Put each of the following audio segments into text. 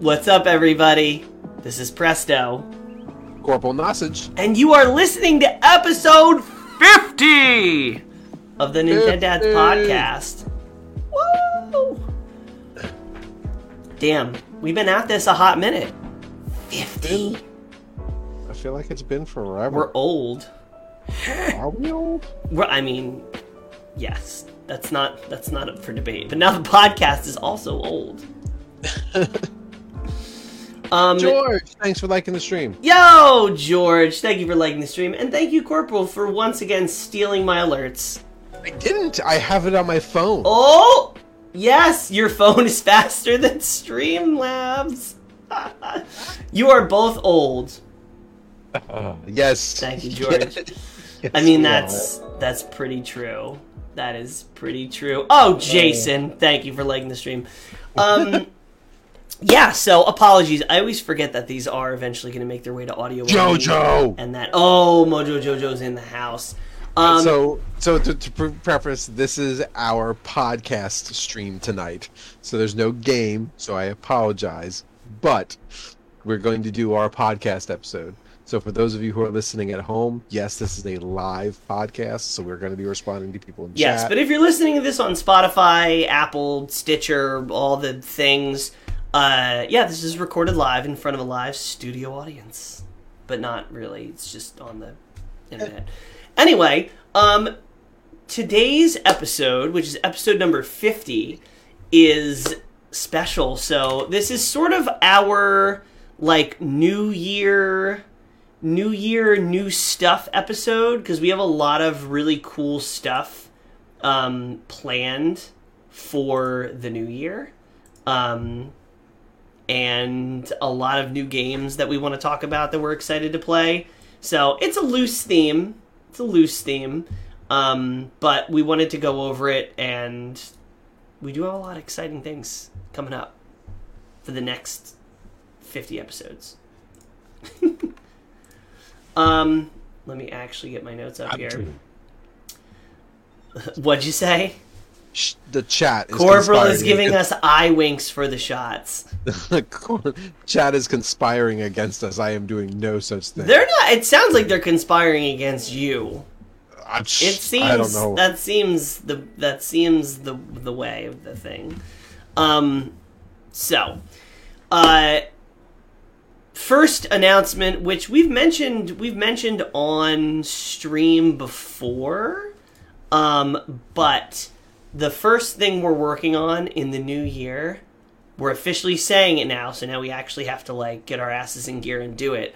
What's up, everybody? This is Presto, Corporal Nosage. and you are listening to episode 50 of the Nintendads podcast. Woo! Damn, we've been at this a hot minute. 50. I feel like it's been forever. We're old. Are we old? We're, I mean, yes, that's not that's not up for debate. But now the podcast is also old. um, George, thanks for liking the stream. Yo, George, thank you for liking the stream, and thank you, Corporal, for once again stealing my alerts. I didn't. I have it on my phone. Oh, yes, your phone is faster than Streamlabs. you are both old. Yes. Thank you, George. Yes, I mean, that's that's pretty true. That is pretty true. Oh, Jason, thank you for liking the stream. Um, yeah. So apologies. I always forget that these are eventually going to make their way to audio. JoJo. and that oh, Mojo Jojo's in the house. Um, so, so to, to preface, this is our podcast stream tonight. So there's no game. So I apologize, but we're going to do our podcast episode. So for those of you who are listening at home, yes, this is a live podcast. So we're going to be responding to people in chat. Yes, chat. but if you're listening to this on Spotify, Apple, Stitcher, all the things, uh, yeah, this is recorded live in front of a live studio audience, but not really. It's just on the internet. Anyway, um, today's episode, which is episode number fifty, is special. So this is sort of our like New Year new year new stuff episode because we have a lot of really cool stuff um, planned for the new year um, and a lot of new games that we want to talk about that we're excited to play so it's a loose theme it's a loose theme um, but we wanted to go over it and we do have a lot of exciting things coming up for the next 50 episodes um, let me actually get my notes up here. What'd you say? Sh- the chat is Corporal is giving against- us eye winks for the shots. Cor chat is conspiring against us. I am doing no such thing. They're not. It sounds like they're conspiring against you. I'm sh- It seems I don't know. that seems the that seems the the way of the thing. Um, so, uh, first announcement, which we've mentioned we've mentioned on stream before, um, but the first thing we're working on in the new year, we're officially saying it now. So now we actually have to like get our asses in gear and do it.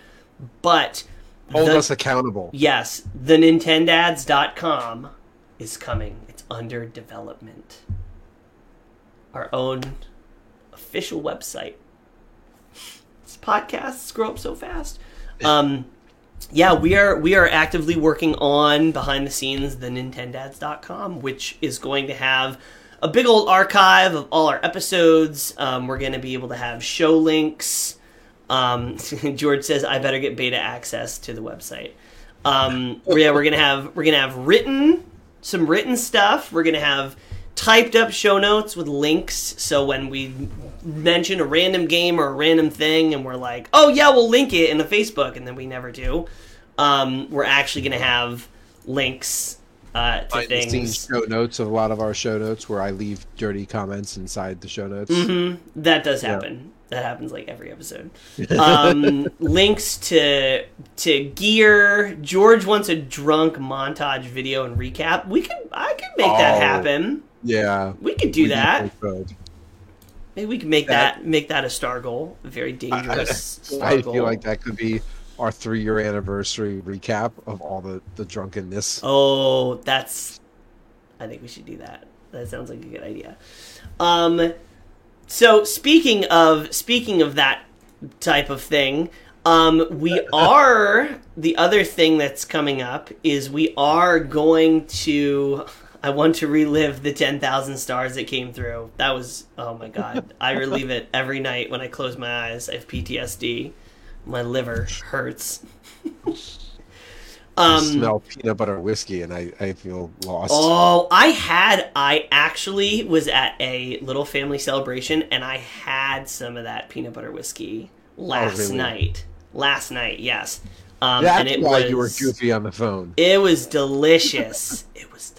But Hold the- us accountable. Yes, the Nintendads.com is coming. It's under development. Our own official website. This podcasts grow up so fast. Um, yeah, we are we are actively working on behind the scenes the Nintendads.com, which is going to have a big old archive of all our episodes. Um, we're going to be able to have show links. Um, George says I better get beta access to the website. Um, yeah, we're gonna have we're gonna have written some written stuff. We're gonna have typed up show notes with links. So when we mention a random game or a random thing, and we're like, oh yeah, we'll link it in the Facebook, and then we never do. Um, we're actually gonna have links uh, to scenes things. show notes of a lot of our show notes where I leave dirty comments inside the show notes. hmm That does happen. That happens like every episode. Um, links to to gear. George wants a drunk montage video and recap. We could I could make that Oh. happen. Yeah. We could do we that. could. Maybe we can make That- that, make that a star goal. A very dangerous star I goal. feel like that could be our three year anniversary recap of all the, the drunkenness. Oh, that's. I think we should do that. That sounds like a good idea. Um, so speaking of speaking of that type of thing, um, we are the other thing that's coming up is we are going to. I want to relive the ten thousand stars that came through. That was oh my god! I relive it every night when I close my eyes. I have PTSD. My liver hurts. I Um, smell peanut butter whiskey, and I, I feel lost. Oh, I had. I actually was at a little family celebration, and I had some of that peanut butter whiskey last Oh, really? night. Last night, yes. Um, That's and it why was, you were goofy on the phone. It was delicious. it was.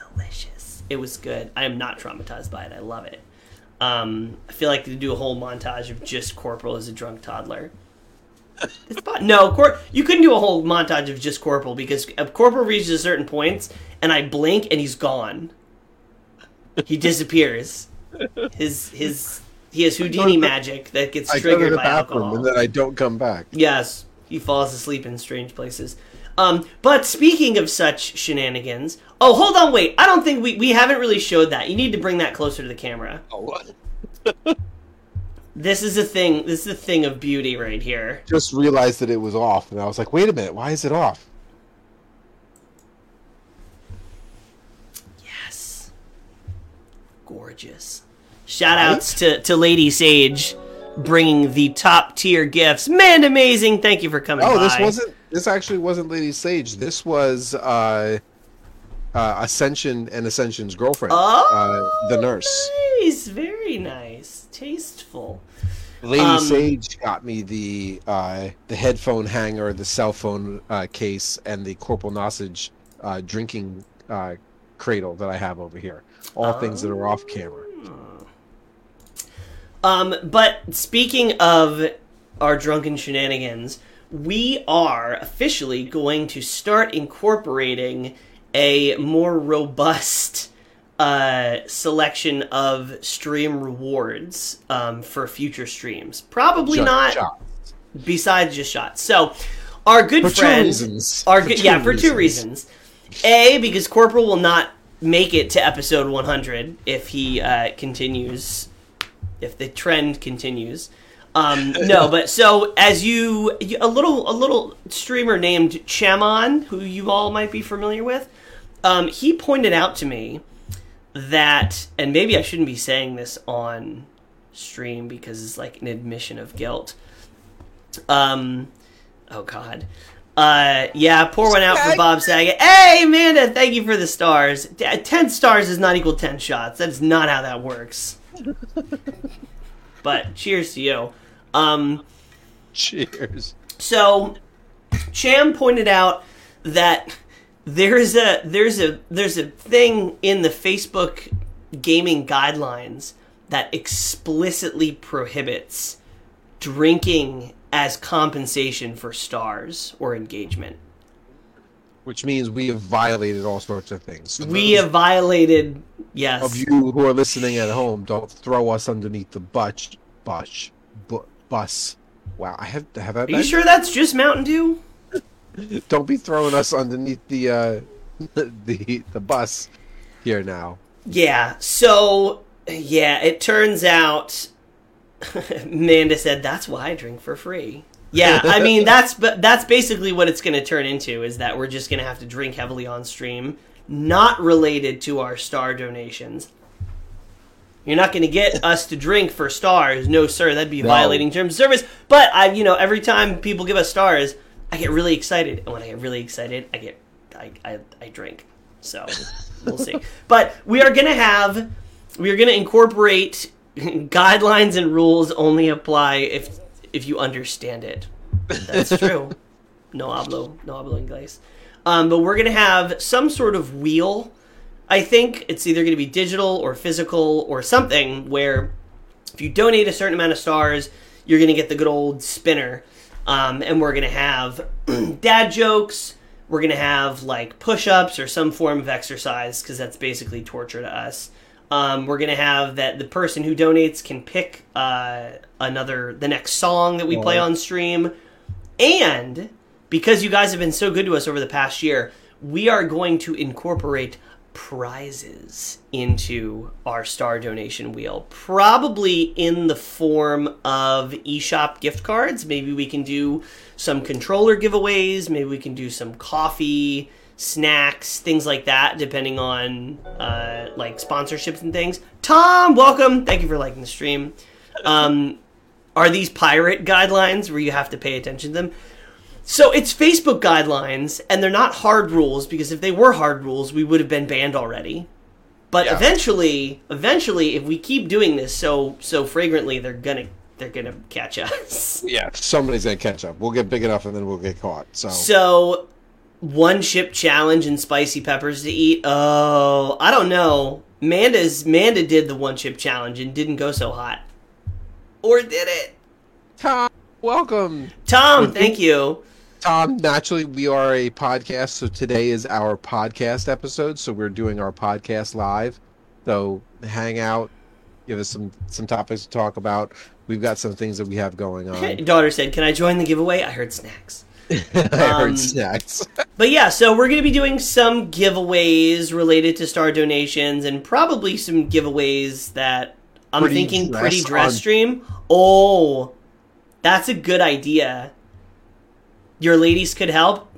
It was good. I am not traumatized by it. I love it. Um, I feel like to do a whole montage of just Corporal as a drunk toddler. No, Cor- you couldn't do a whole montage of just Corporal because Corporal reaches a certain points, and I blink and he's gone. He disappears. His his he has Houdini magic that gets I go to triggered the by bathroom, alcohol. and then I don't come back. Yes, he falls asleep in strange places. Um, but speaking of such shenanigans, oh, hold on, wait. I don't think we, we haven't really showed that. You need to bring that closer to the camera. Oh, This is a thing. This is a thing of beauty right here. Just realized that it was off, and I was like, "Wait a minute, why is it off?" Yes, gorgeous. Shout outs to to Lady Sage, bringing the top tier gifts. Man, amazing! Thank you for coming. Oh, this wasn't. This actually wasn't Lady Sage. This was uh, uh, Ascension and Ascension's girlfriend, Oh, uh, the nurse. Nice, very nice, tasteful. Lady Um, Sage got me the uh, the headphone hanger, the cell phone uh, case, and the Corporal Nosage uh, drinking uh, cradle that I have over here. All things that are off camera. Um, but speaking of our drunken shenanigans, we are officially going to start incorporating a more robust uh, selection of stream rewards um, for future streams. Probably Just not shot. besides just shots. So, our good For friend, reasons. our For good, yeah, for two reasons. reasons. A, because Corporal will not make it to episode 100 if he uh, continues, if the trend continues. Um, no, but so as you, a little, a little streamer named Chamon, who you all might be familiar with, um, he pointed out to me that, and maybe I shouldn't be saying this on stream because it's like an admission of guilt. Um, oh God. Uh, yeah, pour one out for Bob Saget. Hey, Amanda, thank you for the stars. D- Ten stars does not equal ten shots. That is not how that works. but cheers to you. Um, Cheers. so, Cham pointed out that there's a there's a there's a thing in the Facebook gaming guidelines that explicitly prohibits drinking as compensation for stars or engagement. Which means we have violated all sorts of things. We have violated yes. of you who are listening at home, don't throw us underneath the bus. Bus. Bu- bus. Wow, I have have I Are you sure that's just Mountain Dew? Don't be throwing us underneath the uh, the the bus here now. Yeah. So yeah, it turns out Amanda said that's why I drink for free. Yeah, I mean that's but that's basically what it's going to turn into is that we're just going to have to drink heavily on stream, not related to our star donations. You're not going to get us to drink for stars, no sir. That'd be No. violating terms of service. But I, you know, every time people give us stars, I get really excited, and when I get really excited, I get, I, I, I drink. So we'll see. But we are going to have, we are going to incorporate guidelines and rules only apply if if you understand it. That's true. no hablo, no hablo inglés. Um, but we're gonna have some sort of wheel. I think it's either gonna be digital or physical or something where if you donate a certain amount of stars, you're gonna get the good old spinner. Um, and we're gonna have dad jokes. We're gonna have like push-ups or some form of exercise because that's basically torture to us. Um, we're gonna have that the person who donates can pick uh, another the next song that we play on stream, and because you guys have been so good to us over the past year, we are going to incorporate prizes into our star donation wheel. Probably in the form of eShop gift cards. Maybe we can do some controller giveaways. Maybe we can do some coffee, snacks, things like that, depending on uh, like sponsorships and things. Tom, welcome. Thank you for liking the stream. Um, are these pirate guidelines where you have to pay attention to them? So it's Facebook guidelines, and they're not hard rules because if they were hard rules, we would have been banned already. But Yeah. eventually, eventually, if we keep doing this so so fragrantly, they're gonna they're gonna catch us. Yeah, somebody's gonna catch up. We'll get big enough, and then we'll get caught. So, So, one chip challenge and spicy peppers to eat. Oh, I don't know. Manda's Manda did the one chip challenge and didn't go so hot, or did it? Tom, welcome. Tom, thank you. Tom, naturally, we are a podcast, so today is our podcast episode. So we're doing our podcast live. So hang out, give us some some topics to talk about. We've got some things that we have going on. Daughter said, "Can I join the giveaway?" I heard snacks. I heard Um, snacks. But yeah, so we're going to be doing some giveaways related to star donations and probably some giveaways that I'm Pretty thinking dress pretty dress on- stream. Oh, that's a good idea. Your ladies could help.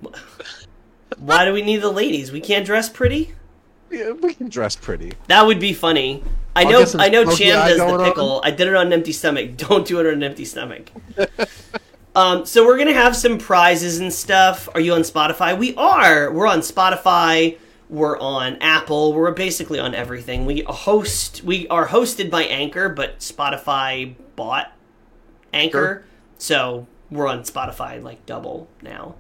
Why do we need the ladies? We can't dress pretty? Yeah, we can dress pretty. That would be funny. I I'll know some I know Cham does the going on. pickle. I did it on an empty stomach. Don't do it on an empty stomach. um, so we're gonna have some prizes and stuff. Are you on Spotify? We are. We're on Spotify. We're on Apple. We're basically on everything. We host. We are hosted by Anchor, but Spotify bought Anchor, so we're on Spotify like double now.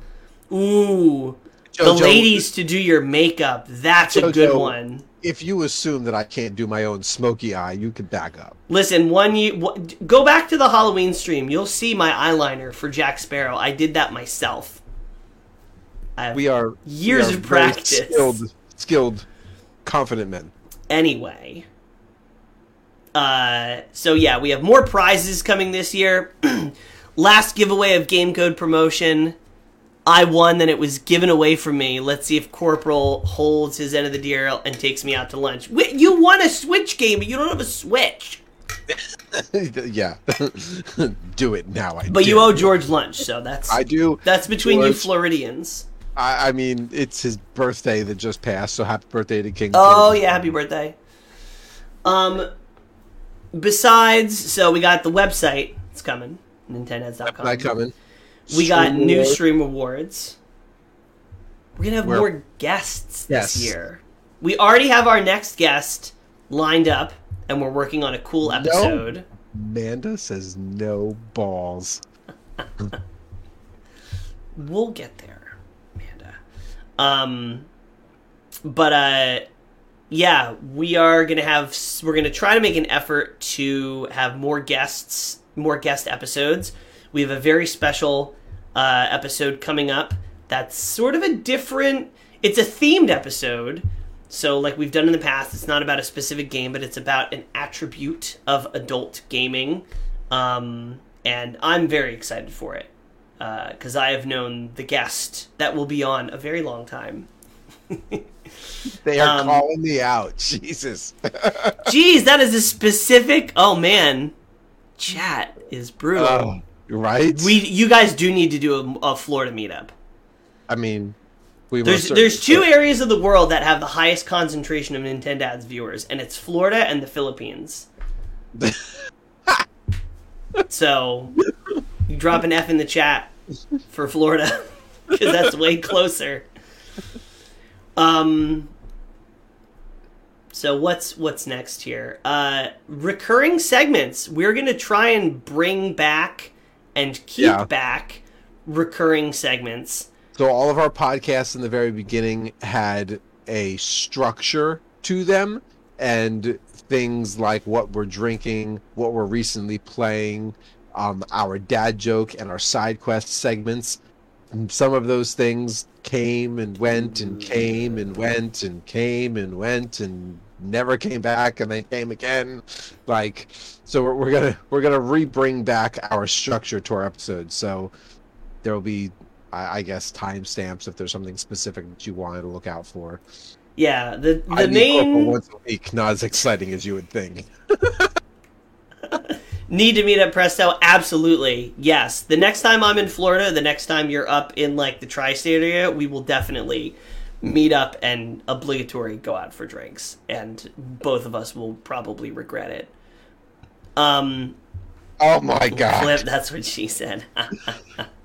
Ooh, the ladies to do your makeup. That's a good one. If you assume that I can't do my own smoky eye, you can back up. Listen, one you go back to the Halloween stream. You'll see my eyeliner for Jack Sparrow. I did that myself. We are Years we are of practice. skilled, skilled, confident men. anyway. Uh, so yeah, we have more prizes coming this year. Last giveaway of game code promotion. I won, then it was given away from me. Let's see if Corporal holds his end of the deal and takes me out to lunch. Wait, you won a Switch game, but you don't have a Switch. yeah, do it now. I do. But you owe George lunch, so that's I do. That's between you Floridians. I, I mean, it's his birthday that just passed, so happy birthday to King. Oh George. yeah, happy birthday. Um besides, so we got the website. It's coming. Nintendads.com. Not coming. We got new Wars. stream awards. We're gonna have We're- more guests this year. We already have our next guest lined up, and we're working on a cool episode. Amanda says no balls. We'll get there, Amanda. Um, but uh, yeah, we are gonna have. We're gonna try to make an effort to have more guests, more guest episodes. We have a very special uh, episode coming up. That's sort of a different. It's a themed episode. So, like we've done in the past, it's not about a specific game, but it's about an attribute of adult gaming. Um, and I'm very excited for it because I have known the guest that will be on a very long time. They are Um, calling me out. Jesus. Jeez, that is a specific. Oh man, chat is brutal. Oh, right? we, you guys do need to do a, a Florida meetup. I mean, we There's there's two areas of the world that have the highest concentration of Nintendads viewers, and it's Florida and the Philippines. so, you drop an F in the chat for Florida because that's way closer. Um. So what's what's next here? Uh, recurring segments. We're gonna try and bring back and keep Yeah. back recurring segments. So all of our podcasts in the very beginning had a structure to them and things like what we're drinking, what we're recently playing, um, our dad joke and our side quest segments. And some of those things came and went and came and went and came and went and never came back and they came again. Like so we're, we're gonna we're gonna re-bring back our structure to our episodes. So there will be I, I guess timestamps if there's something specific that you wanted to look out for. Yeah, the the Corporal main once a week, not as exciting as you would think. need to meet up Presto. Absolutely, yes. The next time I'm in Florida, the next time you're up in like the tri-state area, we will definitely meet up and obligatory go out for drinks, and both of us will probably regret it. Um, Oh my god! Flip, that's what she said.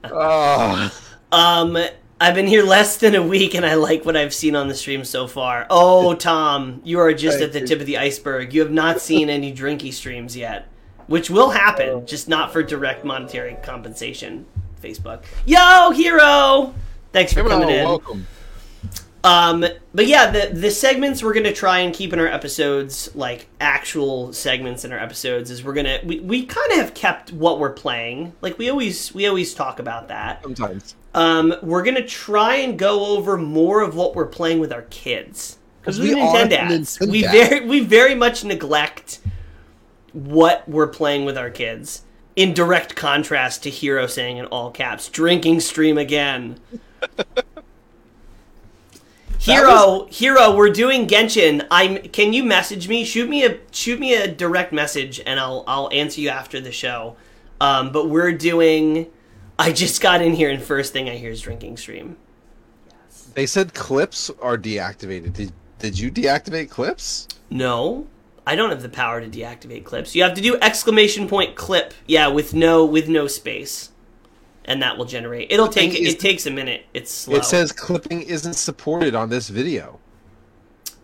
Oh, Um, I've been here less than a week, and I like what I've seen on the stream so far. Oh, Tom, you are just at the tip of the iceberg. You have not seen any drinky streams yet, which will happen, just not for direct monetary compensation. Facebook, yo, hero, thanks for Hello, coming in. welcome. Um, but yeah, the the segments we're gonna try and keep in our episodes, like actual segments in our episodes, is we're gonna we, we kind of have kept what we're playing. Like we always we always talk about that. Sometimes. Um, we're gonna try and go over more of what we're playing with our kids because We Nintendads. Nintendads. We very we very much neglect what we're playing with our kids. In direct contrast to Hero saying in all caps, "Drinking stream again." Hero, Hero, we're doing Genshin. I'm. Can you message me? Shoot me a shoot me a direct message, and I'll I'll answer you after the show. Um, but we're doing. I just got in here, and first thing I hear is drinking stream. They said clips are deactivated. Did, did you deactivate clips? No, I don't have the power to deactivate clips. You have to do exclamation point clip. Yeah, with no with no space, and that will generate. It'll take Is- it takes a minute. It's slow. It says clipping isn't supported on this video.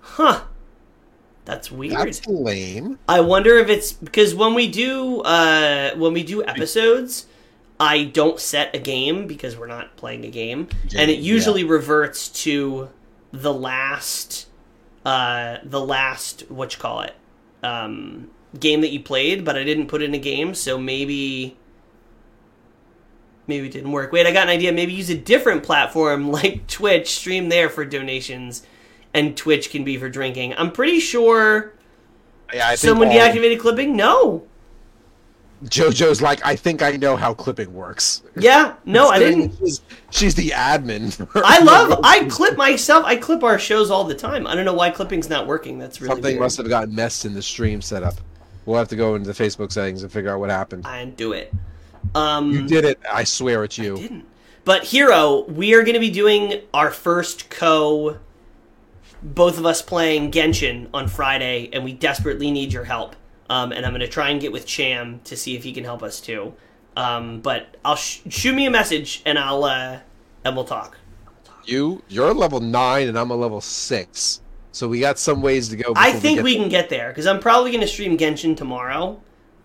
huh. That's weird. That's lame. I wonder if it's because when we do uh when we do episodes, I don't set a game because we're not playing a game, and it Game, usually reverts to the last uh the last what you call it um game that you played, but I didn't put in a game, so maybe maybe it didn't work. Wait, I got an idea. Maybe use a different platform like Twitch, stream there for donations, and Twitch can be for drinking. I'm pretty sure Yeah, I think someone all- deactivated clipping. No. JoJo's like, I think I know how clipping works. Yeah. No, I didn't. She's, she's the admin. I love. I clip myself. I clip our shows all the time. I don't know why clipping's not working. That's really Something weird. must have gotten messed in the stream setup. We'll have to go into the Facebook settings and figure out what happened. I didn't do it. Um, You did it. I swear it's you. didn't. But Hero, we are going to be doing our first co. Both of us playing Genshin on Friday, and we desperately need your help. Um, and I'm going to try and get with Cham to see if he can help us too. Um, but I'll sh- shoot me a message, and I'll uh, and we'll talk. You, you're a level nine, and I'm a level six. So we got some ways to go. I think get we there. can get there because I'm probably going to stream Genshin tomorrow.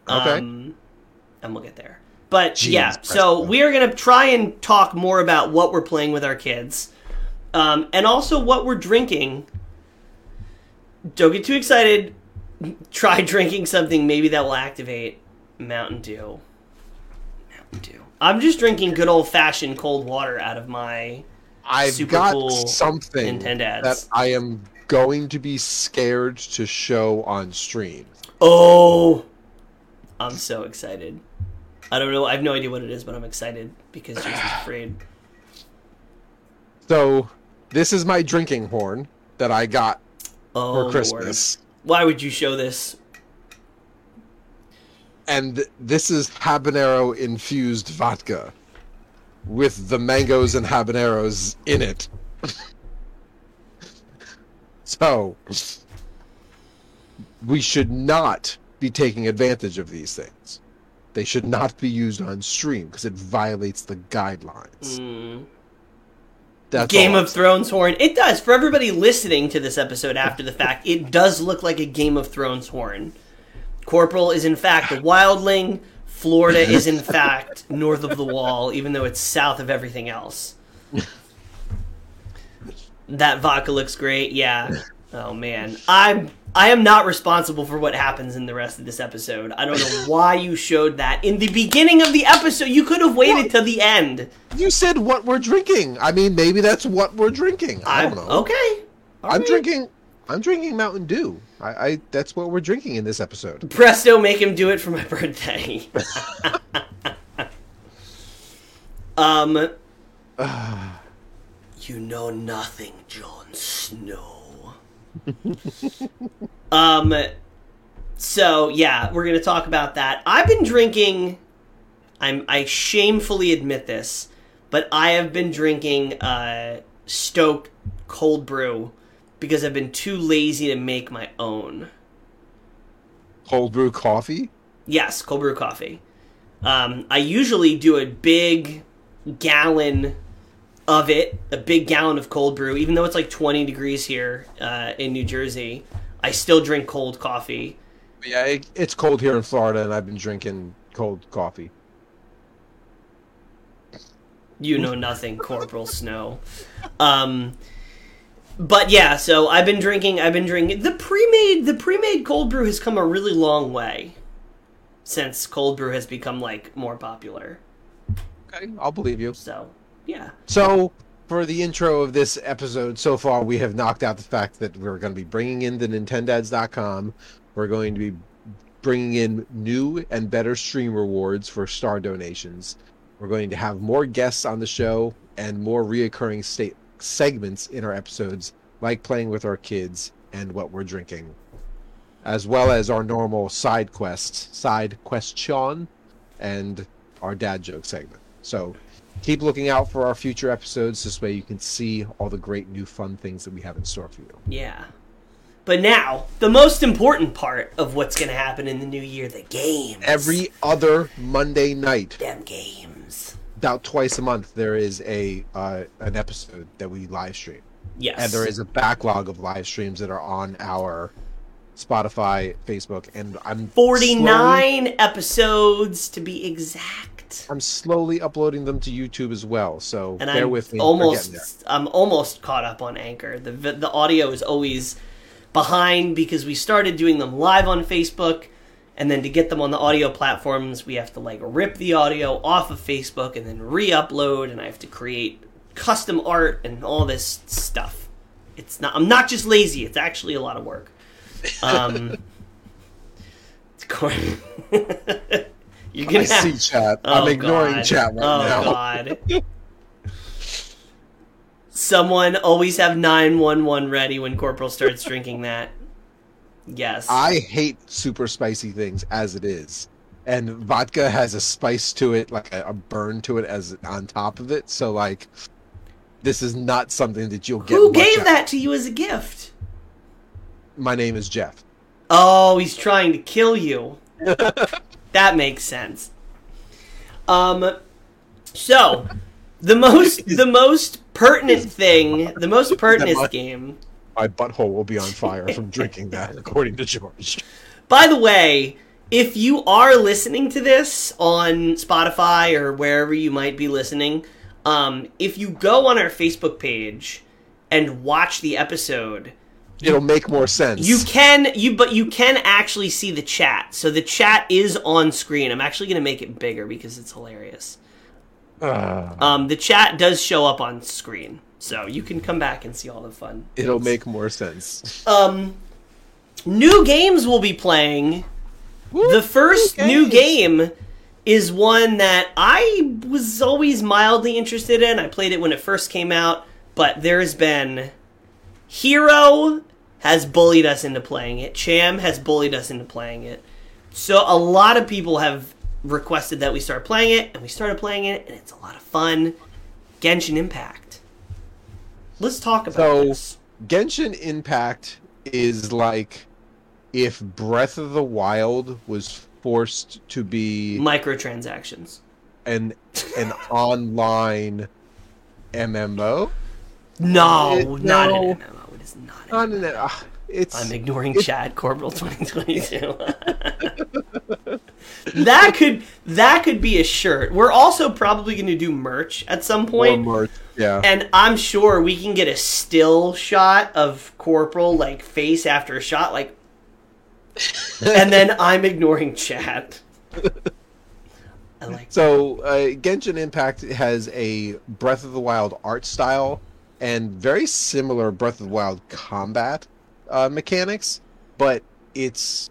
Okay. Um, and we'll get there. But Jeez, yeah, so we are going to try and talk more about what we're playing with our kids, um, and also what we're drinking. Don't get too excited. Try drinking something maybe that will activate Mountain Dew. Mountain Dew. I'm just drinking good old fashioned cold water out of my. I've super got cool something Nintendads. that I am going to be scared to show on stream. Oh, I'm so excited. I don't know. I have no idea what it is, but I'm excited because Jason's afraid. So this is my drinking horn that I got Oh, for Lord. Christmas. Why would you show this? and this is habanero infused vodka with the mangoes and habaneros in it. so we should not be taking advantage of these things. They should not be used on stream because it violates the guidelines. Mm. That's Game of Thrones horn. It does. For everybody listening to this episode after the fact, it does look like a Game of Thrones horn. Corporal is in fact a wildling. Florida is in fact north of the wall, even though it's south of everything else. That vodka looks great. Yeah. Oh man, I'm I am not responsible for what happens in the rest of this episode. I don't know why you showed that in the beginning of the episode. You could have waited till the end. You said what we're drinking. I mean, maybe that's what we're drinking. I don't know. okay. All I'm right. drinking. I'm drinking Mountain Dew. I, I that's what we're drinking in this episode. Presto, make him do it for my birthday. um, you know nothing, Jon Snow. um, so yeah, we're gonna talk about that. I've been drinking. I'm. I shamefully admit this, but I have been drinking uh, Stoked cold brew because I've been too lazy to make my own. Cold brew coffee. Yes, cold brew coffee. Um, I usually do a big gallon of it, a big gallon of cold brew. Even though it's like 20 degrees here uh, in New Jersey, I still drink cold coffee. Yeah, it, it's cold here in Florida, and I've been drinking cold coffee. You know nothing, Corporal Snow. Um, but yeah, so I've been drinking. I've been drinking the pre-made. The pre-made cold brew has come a really long way since cold brew has become like more popular. Okay, I'll believe you. So yeah, So, for the intro of this episode, so far we have knocked out the fact that we're going to be bringing in the Nintendads.com. We're going to be bringing in new and better stream rewards for star donations. We're going to have more guests on the show and more reoccurring state segments in our episodes, like playing with our kids and what we're drinking, as well as our normal side quests, side question, and our dad joke segment. So keep looking out for our future episodes. This way you can see all the great new fun things that we have in store for you. yeah. But now the most important part of what's going to happen in the new year: the games. Every other Monday night, damn games. about twice a month, there is a uh, an episode that we live stream, Yes, and there is a backlog of live streams that are on our Spotify, Facebook, and I'm slowly, 49 episodes to be exact. I'm slowly uploading them to YouTube as well. So And bear I'm with me. almost I'm almost caught up on Anchor. The the audio is always behind because we started doing them live on Facebook and then to get them on the audio platforms, we have to like rip the audio off of Facebook and then re-upload and I have to create custom art and all this stuff. It's not I'm not just lazy, it's actually a lot of work. Um it's cor- You're I see chat. Oh, I'm ignoring God. chat right oh, now. God. Someone always have 911 ready when Corporal starts drinking that. Yes. I hate super spicy things as it is. And vodka has a spice to it, like a, a burn to it as on top of it. So like this is not something that you'll get Who gave out- that to you as a gift? My name is Jeff. Oh, he's trying to kill you. that makes sense. Um so the most the most pertinent thing, the most pertinent much? game My butthole will be on fire from drinking that, according to George. By the way, if you are listening to this on Spotify or wherever you might be listening, um, if you go on our Facebook page and watch the episode, It'll make more sense. you can you but you can actually see the chat. So the chat is on screen. I'm actually going to make it bigger because it's hilarious. Ah, Um, the chat does show up on screen, so you can come back and see all the fun. it'll things. make more sense. um new games we'll be playing the first new game is one that I was always mildly interested in. I played it when it first came out, but there's been Hero has bullied us into playing it. Cham has bullied us into playing it. So a lot of people have requested that we start playing it, and we started playing it, and it's a lot of fun. Genshin Impact. Let's talk about So- this. Genshin Impact is like if Breath of the Wild was forced to be Microtransactions. and an online MMO. No, It- not no. an MMO. It is not. Not An an, uh, it's I'm ignoring it- Chad Corporal 2022. that could that could be a shirt. We're also probably going to do merch at some more point, merch. Yeah. and I'm sure we can get a still shot of Corporal like face after a shot, like, and then I'm ignoring Chad. I like So uh, Genshin Impact has a Breath of the Wild art style and very similar Breath of the Wild combat uh, mechanics, but it's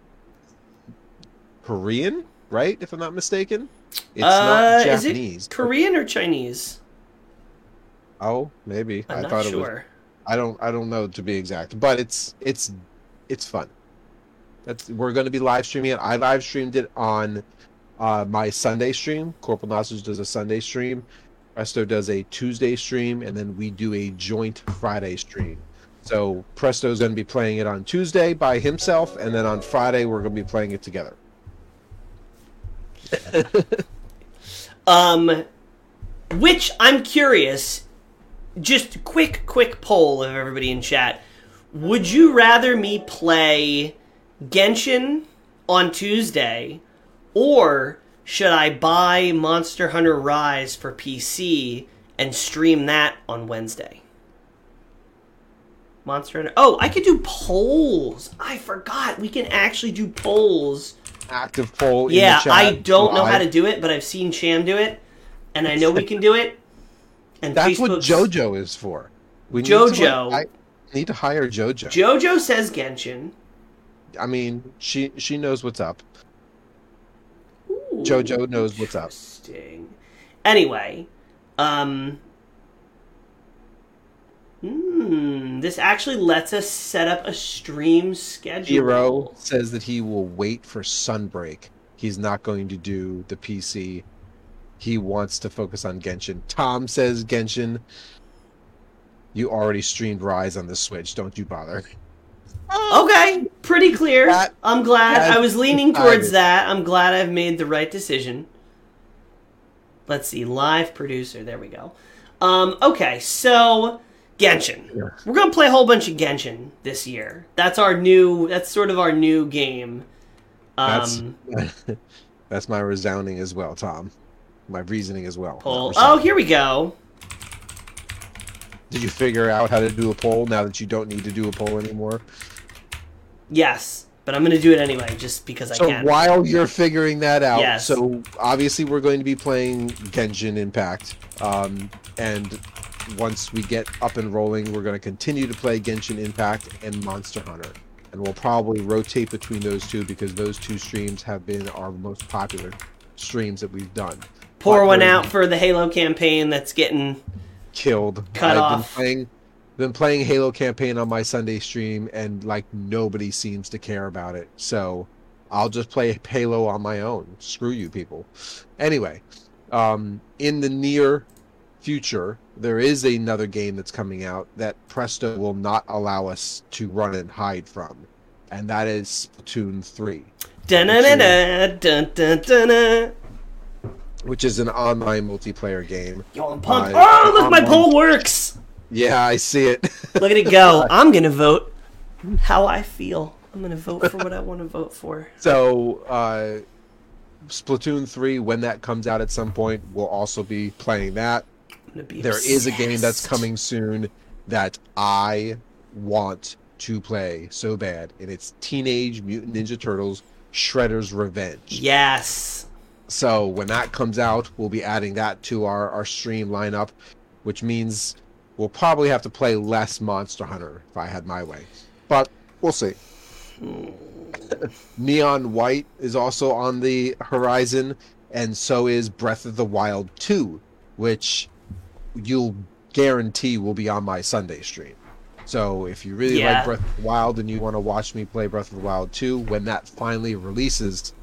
Korean, right? If I'm not mistaken, it's uh, not is Japanese. it Korean or Chinese? Oh, maybe. I'm I not thought it was. sure. I don't. I don't know to be exact, but it's it's it's fun. That's we're going to be live streaming it. I live streamed it on uh, my Sunday stream. Corporal Nosage does a Sunday stream. Presto does a Tuesday stream, and then we do a joint Friday stream. So Presto's going to be playing it on Tuesday by himself, and then on Friday we're going to be playing it together. Um, which I'm curious. just quick, quick poll of everybody in chat. Would you rather me play Genshin on Tuesday, or should I buy Monster Hunter Rise for PC and stream that on Wednesday? Monster Hunter. Oh, I could do polls. I forgot we can actually do polls. Active poll. in Yeah, the chat I don't know how to do it, but I've seen Cham do it, and I know we can do it. And That's what JoJo is for. We need JoJo. To, I need to hire JoJo. JoJo says Genshin. I mean, she she knows what's up. JoJo knows what's up. Anyway, um, hmm, this actually lets us set up a stream schedule. Hero says that he will wait for Sunbreak. He's not going to do the PC. He wants to focus on Genshin. Tom says Genshin. You already streamed Rise on the Switch. Don't you bother. Okay, pretty clear. That- I'm glad. I was leaning decided. towards that. I'm glad I've made the right decision. Let's see, live producer. There we go. Um, okay, so Genshin. Yeah. We're gonna play a whole bunch of Genshin this year. That's our new. That's sort of our new game. That's Um, that's my resounding as well, Tom. My reasoning as well. poll. Oh, here we go. Did you figure out how to do a poll now that you don't need to do a poll anymore? Yes, but I'm gonna do it anyway, just because I So can. So while you're figuring that out, Yes. so obviously we're going to be playing Genshin Impact, um, and once we get up and rolling, we're going to continue to play Genshin Impact and Monster Hunter, and we'll probably rotate between those two because those two streams have been our most popular streams that we've done. Pour one out for the Halo campaign that's getting Killed. Cut I've off. been playing, been playing Halo campaign on my Sunday stream, and like nobody seems to care about it. So I'll just play Halo on my own. Screw you people. Anyway, um, in the near future, there is another game that's coming out that Presto will not allow us to run and hide from, and that is Splatoon 3, dun-dun-dun-dun, dun-dun-dun-dun. which is an online multiplayer game. Yo, I'm pumped. Uh, oh, look, my poll works. Yeah, I see it. Look at it go. I'm gonna vote how I feel. I'm gonna vote for what I want to vote for. So, uh, Splatoon 3, when that comes out at some point, we'll also be playing that. Be There is a game that's coming soon that I want to play so bad, and it's Teenage Mutant Ninja Turtles Shredder's Revenge. Yes. So, when that comes out, we'll be adding that to our, our stream lineup, which means we'll probably have to play less Monster Hunter if I had my way. But we'll see. Neon White is also on the horizon, and so is Breath of the Wild 2, which you'll guarantee will be on my Sunday stream. So if you really Yeah. like Breath of the Wild and you want to watch me play Breath of the Wild 2, when that finally releases,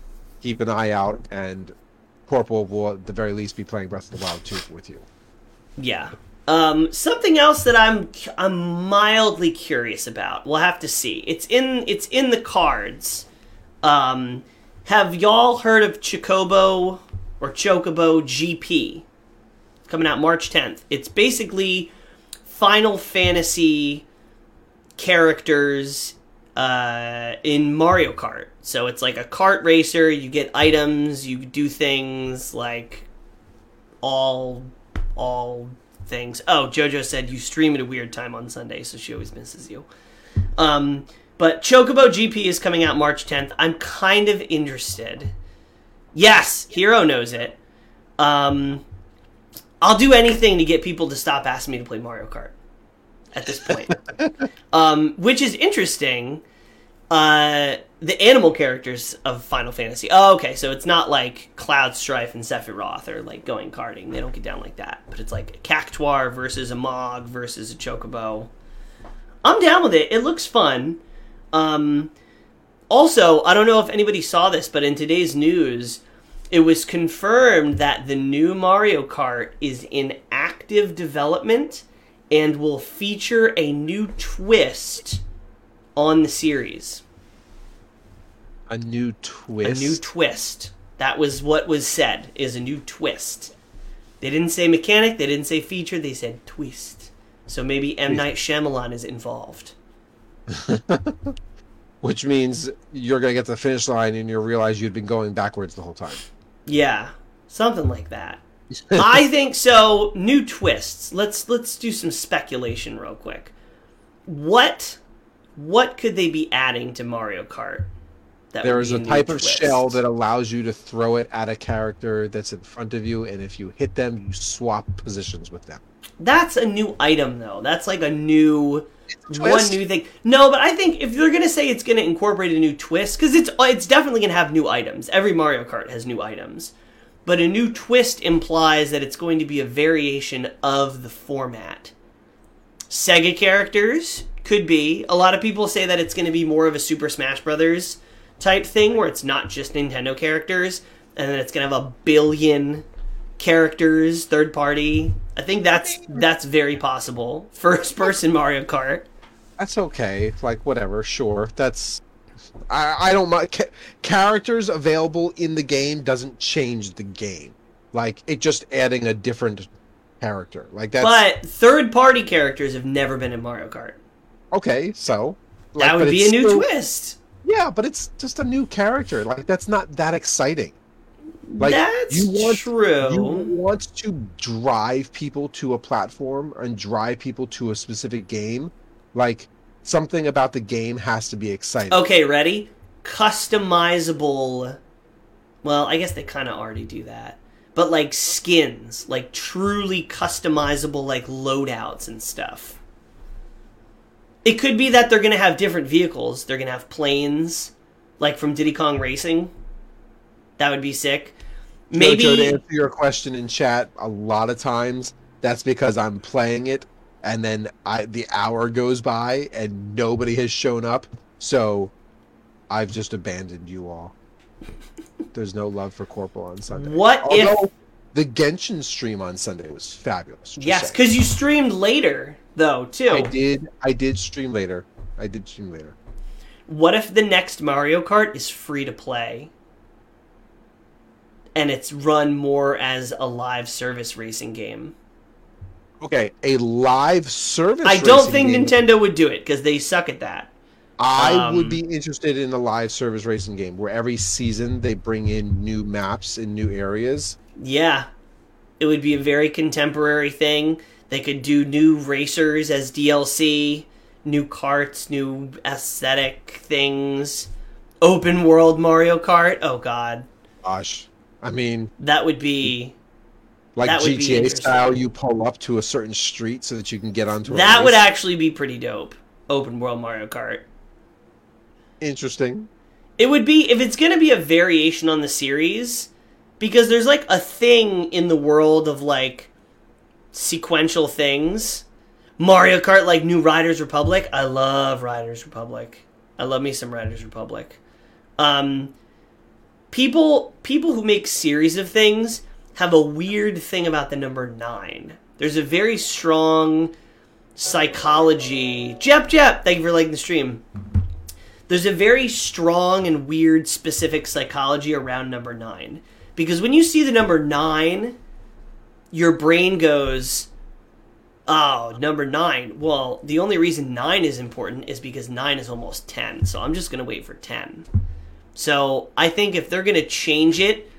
keep an eye out, and Corporal will at the very least be playing Breath of the Wild 2 with you. Yeah. Um, something else that I'm I'm mildly curious about. We'll have to see. It's in it's in the cards. Um, have y'all heard of Chocobo or Chocobo GP? Coming out March 10th. It's basically Final Fantasy characters uh, in Mario Kart. So it's like a kart racer. You get items. You do things like all all things. Oh, JoJo said you stream at a weird time on Sunday, so she always misses you. Um, but Chocobo GP is coming out March 10th. I'm kind of interested. Yes, Hero knows it. Um, I'll do anything to get people to stop asking me to play Mario Kart at this point. um, which is interesting. Uh, the animal characters of Final Fantasy. Oh, okay, so it's not like Cloud Strife and Sephiroth or like going karting. They don't get down like that. But it's like a Cactuar versus a Mog versus a Chocobo. I'm down with it. It looks fun. Um, also, I don't know if anybody saw this, but in today's news, it was confirmed that the new Mario Kart is in active development and will feature a new twist on the series. A new twist. A new twist. That was what was said, is a new twist. They didn't say mechanic, they didn't say feature, they said twist. So maybe M Night Shyamalan is involved. Which means you're gonna get to the finish line and you'll realize you'd been going backwards the whole time. Yeah, something like that. I think so. New twists. Let's let's do some speculation real quick. What what could they be adding to Mario Kart? That There would a type of twist? shell that allows you to throw it at a character that's in front of you, and if you hit them, you swap positions with them. That's a new item though. That's like a new one new thing. No, but I think if they're gonna say it's gonna incorporate a new twist, because it's uh, it's definitely gonna have new items. Every Mario Kart has new items, but a new twist implies that it's going to be a variation of the format. Sega characters could be. A lot of people say that it's going to be more of a Super Smash Brothers type thing, where it's not just Nintendo characters, and then it's going to have a billion characters, third party. I think that's that's very possible. First person Mario Kart. That's okay. Like whatever, sure. That's I I don't mind. Ca- characters available in the game doesn't change the game. Like it just adding a different character. Like that. But third party characters have never been in Mario Kart. Okay. So like, That would be a new still- twist. Yeah, but it's just a new character. Like that's not that exciting. Like That's you want true. you want to drive people to a platform and drive people to a specific game. Like something about the game has to be exciting. Okay, ready? Customizable. Well, I guess they kind of already do that. But like skins, like truly customizable, like loadouts and stuff. It could be that they're going to have different vehicles. They're going to have planes, like from Diddy Kong Racing. That would be sick. Maybe. Jojo, to answer your question in chat, a lot of times that's because I'm playing it, and then I the hour goes by and nobody has shown up, so I've just abandoned you all. There's no love for Corporal on Sunday. What if- the Genshin stream on Sunday was fabulous. yes, because you streamed later, though, too. I did. I did stream later. I did stream later. What if the next Mario Kart is free to play? And it's run more as a live service racing game. Okay, a live service. I don't think game- Nintendo would do it because they suck at that. I Um, would be interested in a live service racing game where every season they bring in new maps and new areas. Yeah. It would be a very contemporary thing. They could do new racers as DLC, new carts, new aesthetic things, open world Mario Kart. Oh god. Gosh, I mean, That would be like That GTA style, you pull up to a certain street so that you can get onto. A that would actually be pretty dope. Open world Mario Kart. interesting. It would be if it's going to be a variation on the series because there's like a thing in the world of like sequential things. Mario Kart like New Riders Republic. I love Riders Republic. I love me some Riders Republic. Um people people who make series of things have a weird thing about the number 9. There's a very strong psychology. Jep Jep, thank you for liking the stream there's a very strong and weird specific psychology around number nine. Because when you see the number nine, your brain goes, oh, number nine. Well, the only reason nine is important is because nine is almost 10. So I'm just going to wait for 10. So I think if they're going to change it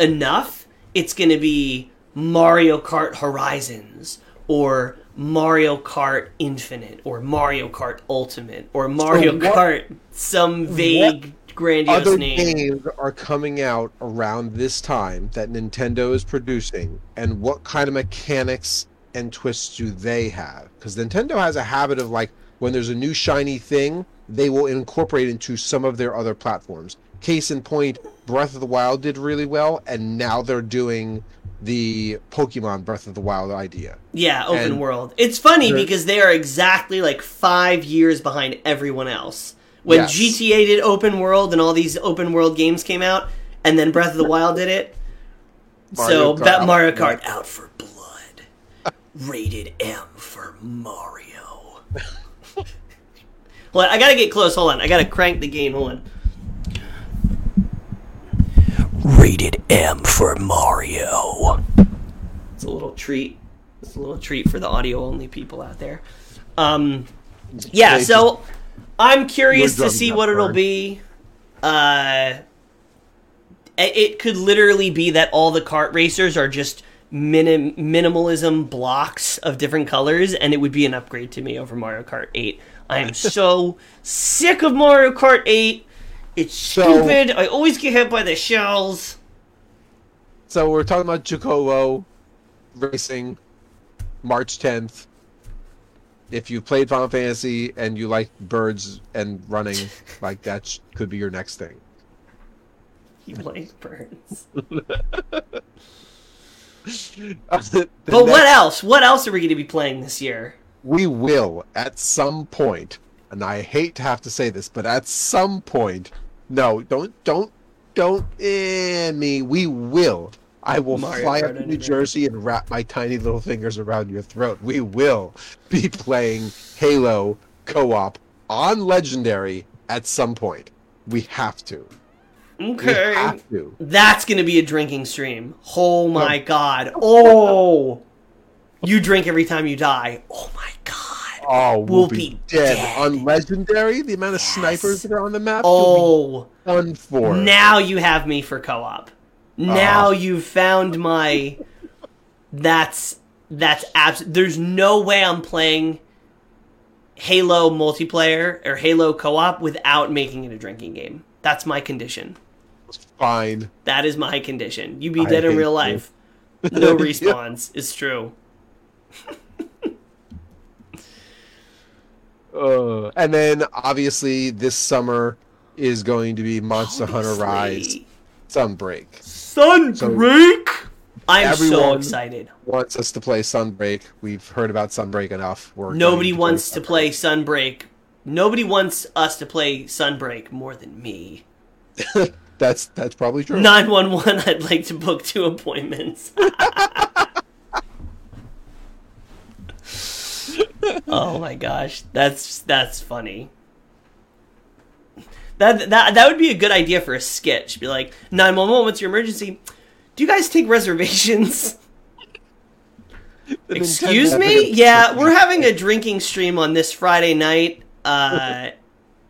enough, it's going to be Mario Kart Horizons or Mario Kart Infinite or Mario Kart Ultimate or Mario Kart some vague grandiose Other name. games are coming out around this time that Nintendo is producing, and what kind of mechanics and twists do they have? Because Nintendo has a habit of like when there's a new shiny thing, they will incorporate into some of their other platforms. Case in point, Breath of the Wild did really well, and now they're doing the Pokemon Breath of the Wild idea. Yeah, open And- world. It's funny because they are exactly like five years behind everyone else. When Yes. GTA did open world and all these open world games came out, and then Breath of the Wild did it. so Kart that out Mario Kart out for blood, rated M for Mario. well, I gotta get close. Hold on, I gotta crank the game. Hold on. Rated M for Mario. It's a little treat. It's a little treat for the audio only people out there. Um, yeah, so I'm curious to see what it'll be. Uh, it could literally be that all the kart racers are just minim- minimalism blocks of different colors, and it would be an upgrade to me over Mario Kart 8. I am so sick of Mario Kart 8. It's So- stupid. I always get hit by the shells. So we're talking about Chocobo racing March 10th. If you played Final Fantasy and you like birds and running, like that sh- could be your next thing. You like birds. The But what else? What else are we going to be playing this year? we will at some point, and I hate to have to say this, but at some point, no, don't, don't, don't, eh, me. We will. I will Mario fly up to New Jersey and wrap my tiny little fingers around your throat. We will be playing Halo co-op on Legendary at some point. We have to. Okay. We have to. That's going to be a drinking stream. Oh my god. Oh. You drink every time you die. Oh my god. Oh, we'll, We'll be, be dead. dead. on Legendary. The amount of Yes. snipers that are on the map. Oh. done for. Now you have me for co-op. Now Oh. you've found my That's that's abs there's no way I'm playing Halo multiplayer or Halo co-op without making it a drinking game. That's my condition. Fine. That is my condition. You be I dead in real you. life. No Yeah. respawns. It's true. Uh, and then obviously this summer is going to be Monster Hunter Rise Obviously. Sunbreak. Sunbreak. I'm so excited. Wants us to play Sunbreak. We've heard about Sunbreak enough. We're Nobody going wants to play Sunbreak. Nobody wants us to play Sunbreak more than me. That's that's probably true. 911, I'd like to book two appointments. oh my gosh, that's that's funny. That, that that would be a good idea for a skit. Be like 911, what's your emergency? Do you guys take reservations? Excuse me? Yeah, we're having a drinking stream on this Friday night, uh,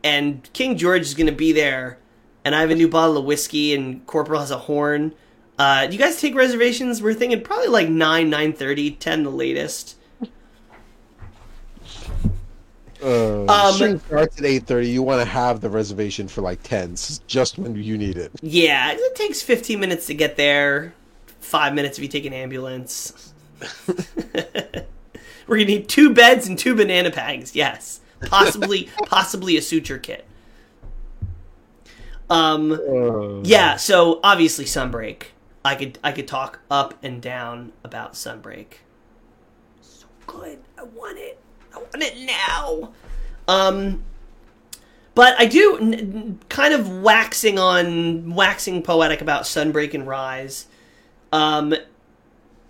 and King George is going to be there, and I have a new bottle of whiskey, and Corporal has a horn. Uh, do you guys take reservations? We're thinking probably like 9, 9.30, 10 the latest. Uh, Um, stream starts at eight thirty. You want to have the reservation for like ten, just when you need it. Yeah, it takes 15 minutes to get there, 5 minutes if you take an ambulance. We're going to need two beds and two banana bags, yes. Possibly, possibly a suture kit. Um... Uh, Yeah, so obviously Sunbreak. I could I could talk up and down about Sunbreak. So good. I want it. I want it now. Um but I do n- kind of waxing on waxing poetic about Sunbreak and Rise. Um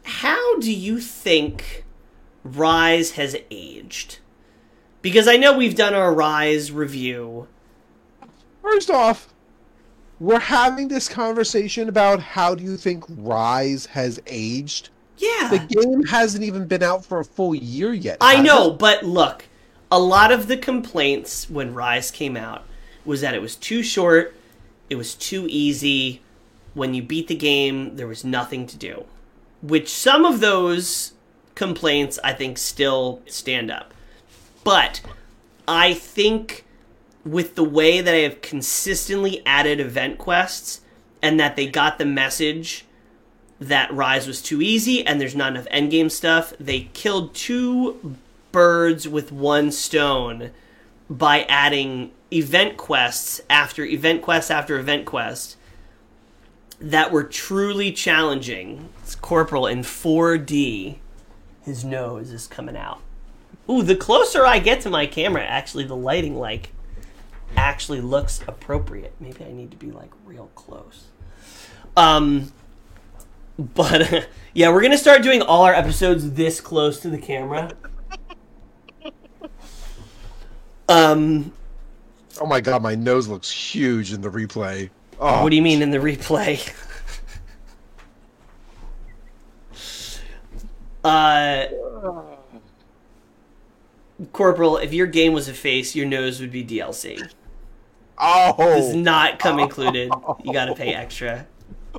how do you think Rise has aged? Because I know we've done our Rise review. First off, we're having this conversation about how do you think Rise has aged. Yeah. The game hasn't even been out for a full year yet. I know, it? but look, a lot of the complaints when Rise came out was that it was too short, it was too easy. When you beat the game, there was nothing to do. Which some of those complaints I think still stand up. But I think with the way that I have consistently added event quests and that they got the message that Rise was too easy and there's not enough endgame stuff, they killed two birds with one stone by adding event quests after event quest after event quest that were truly challenging. It's Corporal in 4D. His nose is coming out. Ooh, the closer I get to my camera, actually, the lighting like actually looks appropriate. Maybe I need to be like real close. Um, but yeah, we're gonna start doing all our episodes this close to the camera. Um, Oh my god, my nose looks huge in the replay. Oh, what do you mean in the replay? Uh, Corporal, if your game was a face, your nose would be DLC. Oh, Does not come included. You got to pay extra.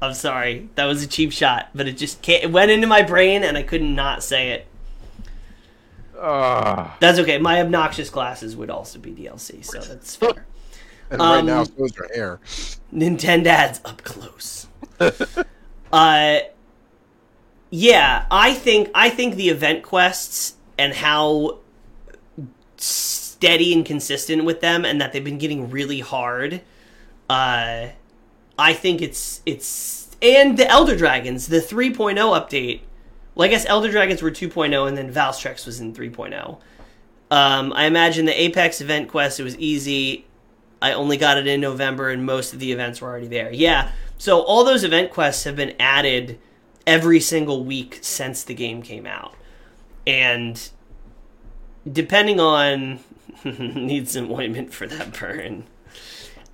I'm sorry, that was a cheap shot, but it just can't, it went into my brain and I could not say it. Ah. That's okay. My obnoxious glasses would also be DLC, so that's fair. and right Um, now so is your hair. Nintendad's up close. uh, yeah, I think I think the event quests and how steady and consistent with them, and that they've been getting really hard. Uh, I think it's it's and the Elder Dragons, the 3.0 update. Well, I guess Elder Dragons were 2.0, and then Valstrax was in 3.0. Um, I imagine the Apex event quest it was easy. I only got it in November, and most of the events were already there. Yeah, so all those event quests have been added every single week since the game came out, and depending on needs some ointment for that burn.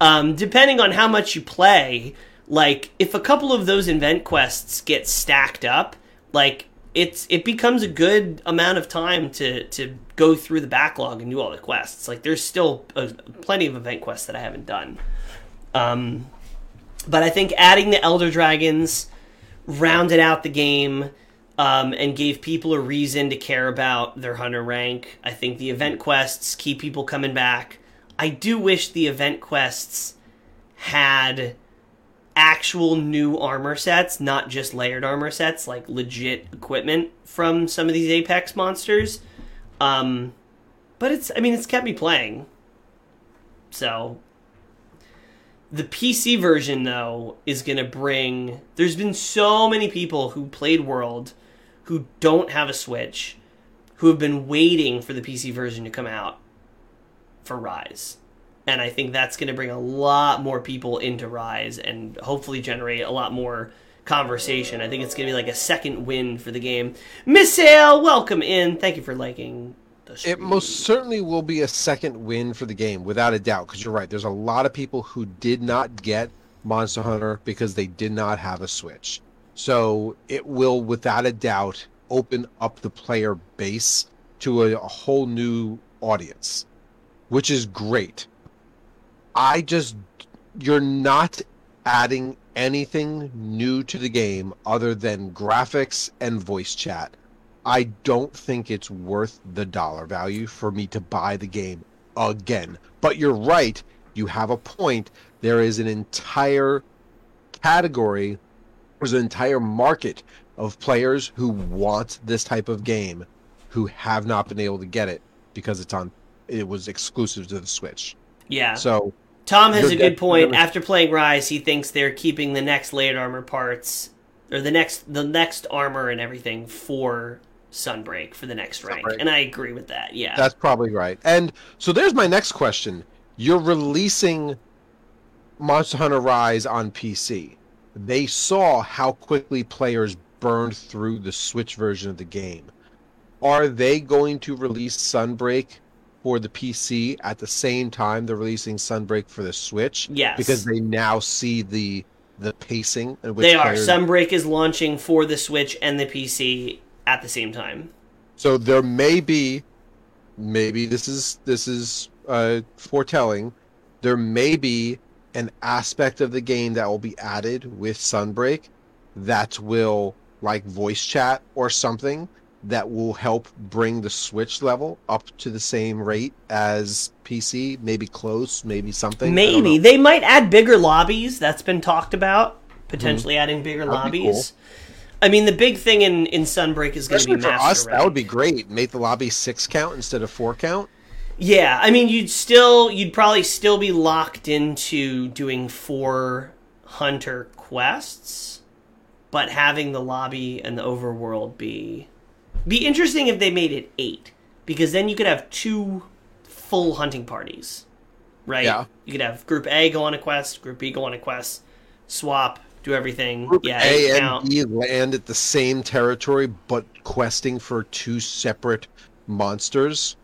Um, depending on how much you play, like if a couple of those event quests get stacked up, like it's it becomes a good amount of time to to go through the backlog and do all the quests. Like there's still a, plenty of event quests that I haven't done. Um, but I think adding the Elder Dragons rounded out the game um, and gave people a reason to care about their hunter rank. I think the event quests keep people coming back. I do wish the event quests had actual new armor sets, not just layered armor sets, like legit equipment from some of these Apex monsters. Um, but it's, I mean, it's kept me playing. So, the PC version, though, is going to bring. There's been so many people who played World who don't have a Switch who have been waiting for the PC version to come out for Rise. And I think that's going to bring a lot more people into Rise and hopefully generate a lot more conversation. I think it's going to be like a second win for the game. Miss Sale, welcome in. Thank you for liking. It most certainly will be a second win for the game, without a doubt. Because you're right, there's a lot of people who did not get Monster Hunter because they did not have a Switch. So it will, without a doubt, open up the player base to a, a whole new audience, which is great. I just, you're not adding anything new to the game other than graphics and voice chat. I don't think it's worth the dollar value for me to buy the game again. But you're right, you have a point. There is an entire category, there's an entire market of players who want this type of game who have not been able to get it because it's on it was exclusive to the Switch. yeah. So Tom has a good point. never- After playing Rise, he thinks they're keeping the next layered armor parts or the next the next armor and everything for Sunbreak for the next rank. Sunbreak. And I agree with that. Yeah. That's probably right. And so there's my next question. You're releasing Monster Hunter Rise on PC. They saw how quickly players burned through the Switch version of the game. Are they going to release Sunbreak for the PC at the same time they're releasing Sunbreak for the Switch? Yes. Because they now see the the pacing which they are. Sunbreak is launching for the Switch and the PC at the same time. So there may be, maybe this is this is uh, foretelling. There may be an aspect of the game that will be added with Sunbreak that will like voice chat or something that will help bring the Switch level up to the same rate as PC. Maybe close, maybe something. Maybe they might add bigger lobbies. That's been talked about. Potentially adding bigger Mm-hmm. That'd lobbies. I mean, the big thing in in Sunbreak is going to be for master us, that would be great. Make the lobby six count instead of four count. Yeah, I mean, you'd still, you'd probably still be locked into doing four hunter quests, but having the lobby and the overworld be be interesting if they made it eight, because then you could have two full hunting parties, right? Yeah. You could have Group A go on a quest, Group B go on a quest, swap, do everything. Group yeah, A and. B land at the same territory, but questing for two separate monsters,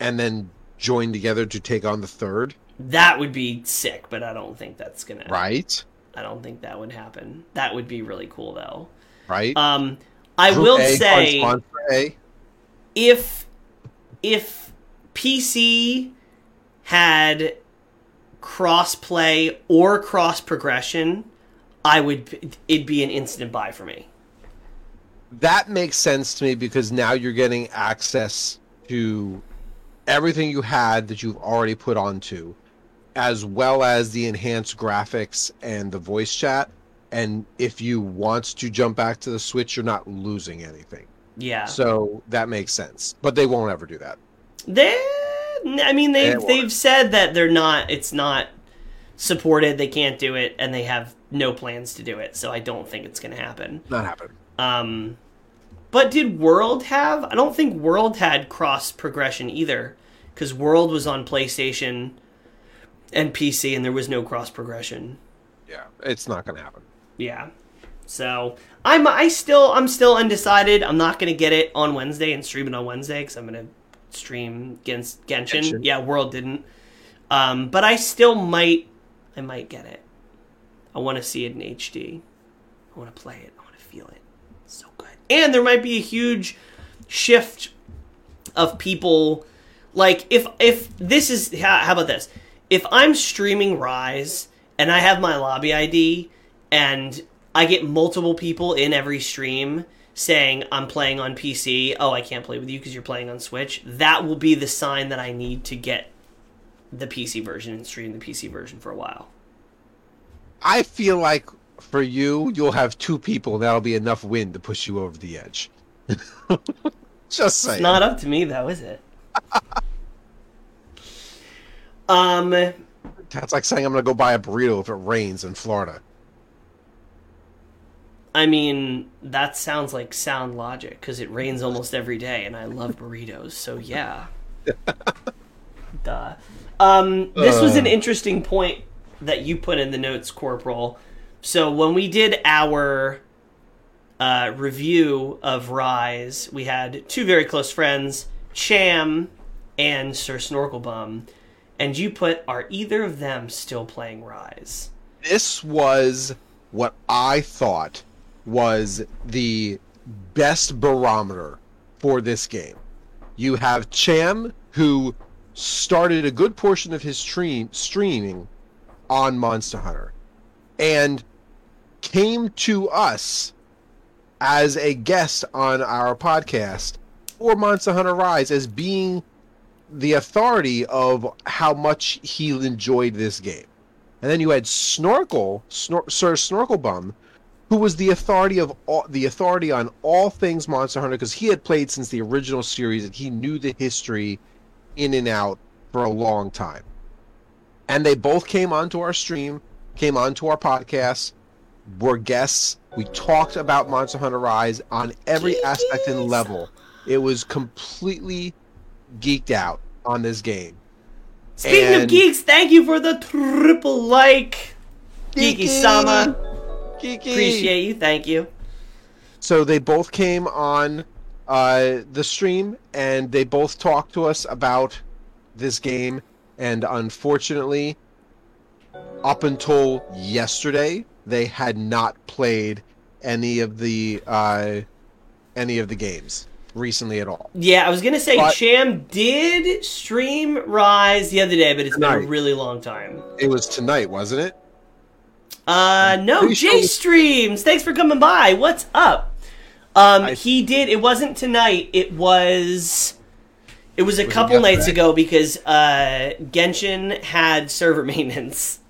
and then join together to take on the third. That would be sick, but I don't think that's gonna. Right, I don't think that would happen. That would be really cool, though. right. Um, I Group will A, say if if PC had cross-play or cross progression, I would it'd be an instant buy for me. that makes sense to me because now you're getting access to everything you had that you've already put onto, as well as the enhanced graphics and the voice chat. And if you want to jump back to the Switch, you're not losing anything. Yeah. So that makes sense. But they won't ever do that. They, I mean, They they've won't. they've said that they're not. It's not supported. They can't do it, and they have no plans to do it. So I don't think it's going to happen. Not happening. Um, but did World have? I don't think World had cross progression either, because World was on PlayStation and PC, and there was no cross progression. Yeah, it's not going to happen. Yeah. So I'm I still I'm still undecided. I'm not gonna get it on Wednesday and stream it on Wednesday because I'm gonna stream against Genshin. Genshin. Yeah, World didn't. Um, but I still might I might get it. I want to see it in HD. I want to play it. I want to feel it. It's so good. And there might be a huge shift of people like if if this is how, how about this if i'm streaming rise and i have my lobby id and i get multiple people in every stream saying i'm playing on pc oh i can't play with you because you're playing on switch that will be the sign that i need to get the pc version and stream the pc version for a while I feel like for you, you'll have two people. That'll be enough wind to push you over the edge. Just saying. It's not up to me though, is it? um That's like saying I'm going to go buy a burrito if it rains in Florida. I mean, that sounds like sound logic because it rains almost every day, and I love burritos. So yeah, duh. Um, this was an Uh. interesting point that you put in the notes, Corporal. So when we did our uh, review of Rise, we had two very close friends, Cham and Sir Snorkelbum, and you put, "Are either of them still playing Rise?" This was what I thought was the best barometer for this game. You have Cham, who started a good portion of his stream streaming on Monster Hunter, and came to us as a guest on our podcast for Monster Hunter Rise as being the authority of how much he enjoyed this game. And then you had Snorkel, Snor- Sir Snorkelbum, who was the authority of all, the authority on all things Monster Hunter because he had played since the original series and he knew the history in and out for a long time. And they both came onto our stream, came onto our podcast, were guests. We talked about Monster Hunter Rise on every aspect and level. It was completely geeked out on this game. Speaking of geeks, thank you for the triple like. Geeky Sama. Geeky. Appreciate you, thank you. So they both came on uh, the stream and they both talked to us about this game. And unfortunately, up until yesterday, they had not played any of the uh, any of the games recently at all. Yeah, I was gonna say But- Cham did stream Rise the other day, but it's been a really long time. It was tonight, wasn't it? Uh, no, J Streams. Thanks for coming by. What's up? Um, I- he did. It wasn't tonight. It was. It was a Was couple nights ago because uh, Genshin had server maintenance,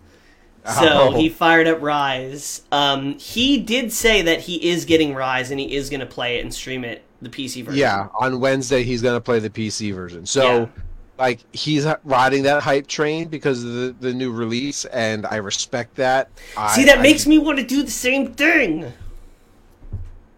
so Oh. he fired up Rise. Um, he did say that he is getting Rise and he is going to play it and stream it, the PC version. Yeah, on Wednesday he's gonna play the PC version. So, Yeah. Like, he's riding that hype train because of the, the new release, and I respect that. See, I, that I- makes me want to do the same thing.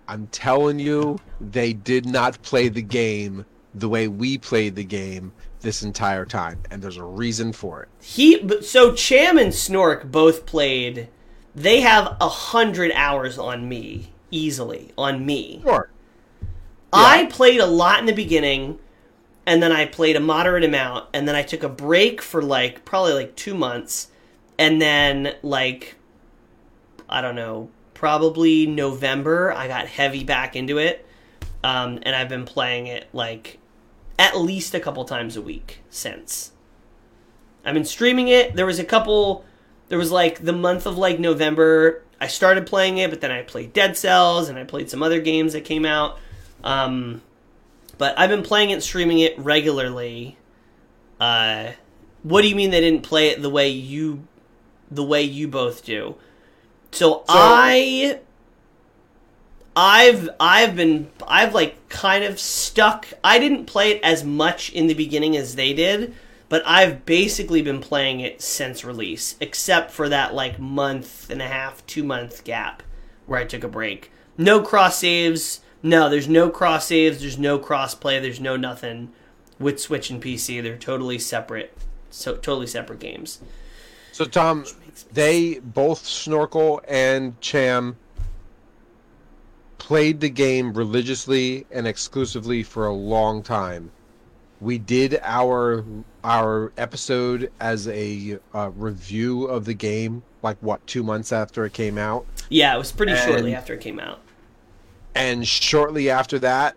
I'm telling you, they did not play the game the way we played the game this entire time, and there's a reason for it. He so Cham and Snork both played. They have a hundred hours on me easily on me. Sure. I played a lot in the beginning, and then I played a moderate amount, and then I took a break for like probably like two months, and then like I don't know probably November, I got heavy back into it, um, and I've been playing it like at least a couple times a week since. I've been streaming it. There was a couple. There was like the month of like November. I started playing it, but then I played Dead Cells and I played some other games that came out. Um, but I've been playing it, streaming it regularly. Uh, what do you mean they didn't play it the way you, the way you both do? So, I, I've I've been I've like kind of stuck. I didn't play it as much in the beginning as they did, but I've basically been playing it since release, except for that like month and a half, two month gap where I took a break. No cross saves. No, there's no cross saves. There's no cross play. There's no nothing with Switch and PC. They're totally separate. So totally separate games. So Tom, they both Snorkel and Cham played the game religiously and exclusively for a long time. We did our our episode as a uh, review of the game, like what two months after it came out, Yeah, it was pretty And- shortly after it came out. And shortly after that,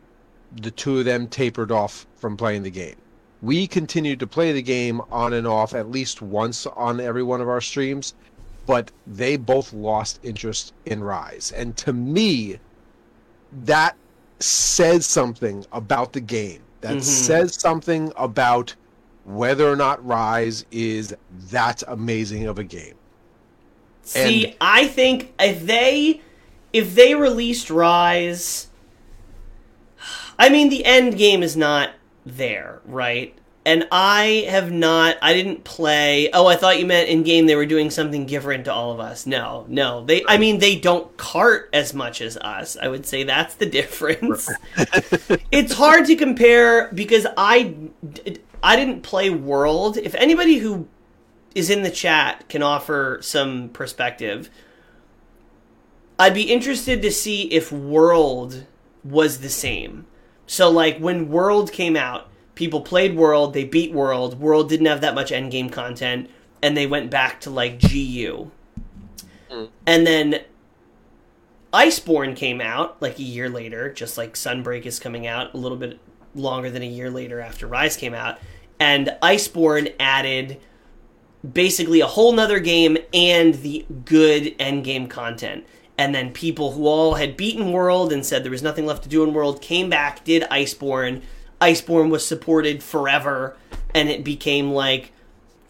the two of them tapered off from playing the game. We continued to play the game on and off at least once on every one of our streams, but they both lost interest in Rise. And to me, that says something about the game. That Mhm. says something about whether or not Rise is that amazing of a game. See, And- I think if they if they released Rise I mean the end game is not there, right? And I have not I didn't play Oh, I thought you meant in game they were doing something different to all of us. No, no. They I mean they don't cart as much as us. I would say that's the difference. it's hard to compare because I I didn't play World. If anybody who is in the chat can offer some perspective. I'd be interested to see if World was the same. So, like, when World came out, people played World, they beat World, World didn't have that much endgame content, and they went back to, like, GU. Hmm. And then Iceborne came out, like, a year later, just like Sunbreak is coming out a little bit longer than a year later after Rise came out. And Iceborne added basically a whole nother game and the good end game content. And then people who all had beaten World and said there was nothing left to do in World came back, did Iceborne. Iceborne was supported forever, and it became like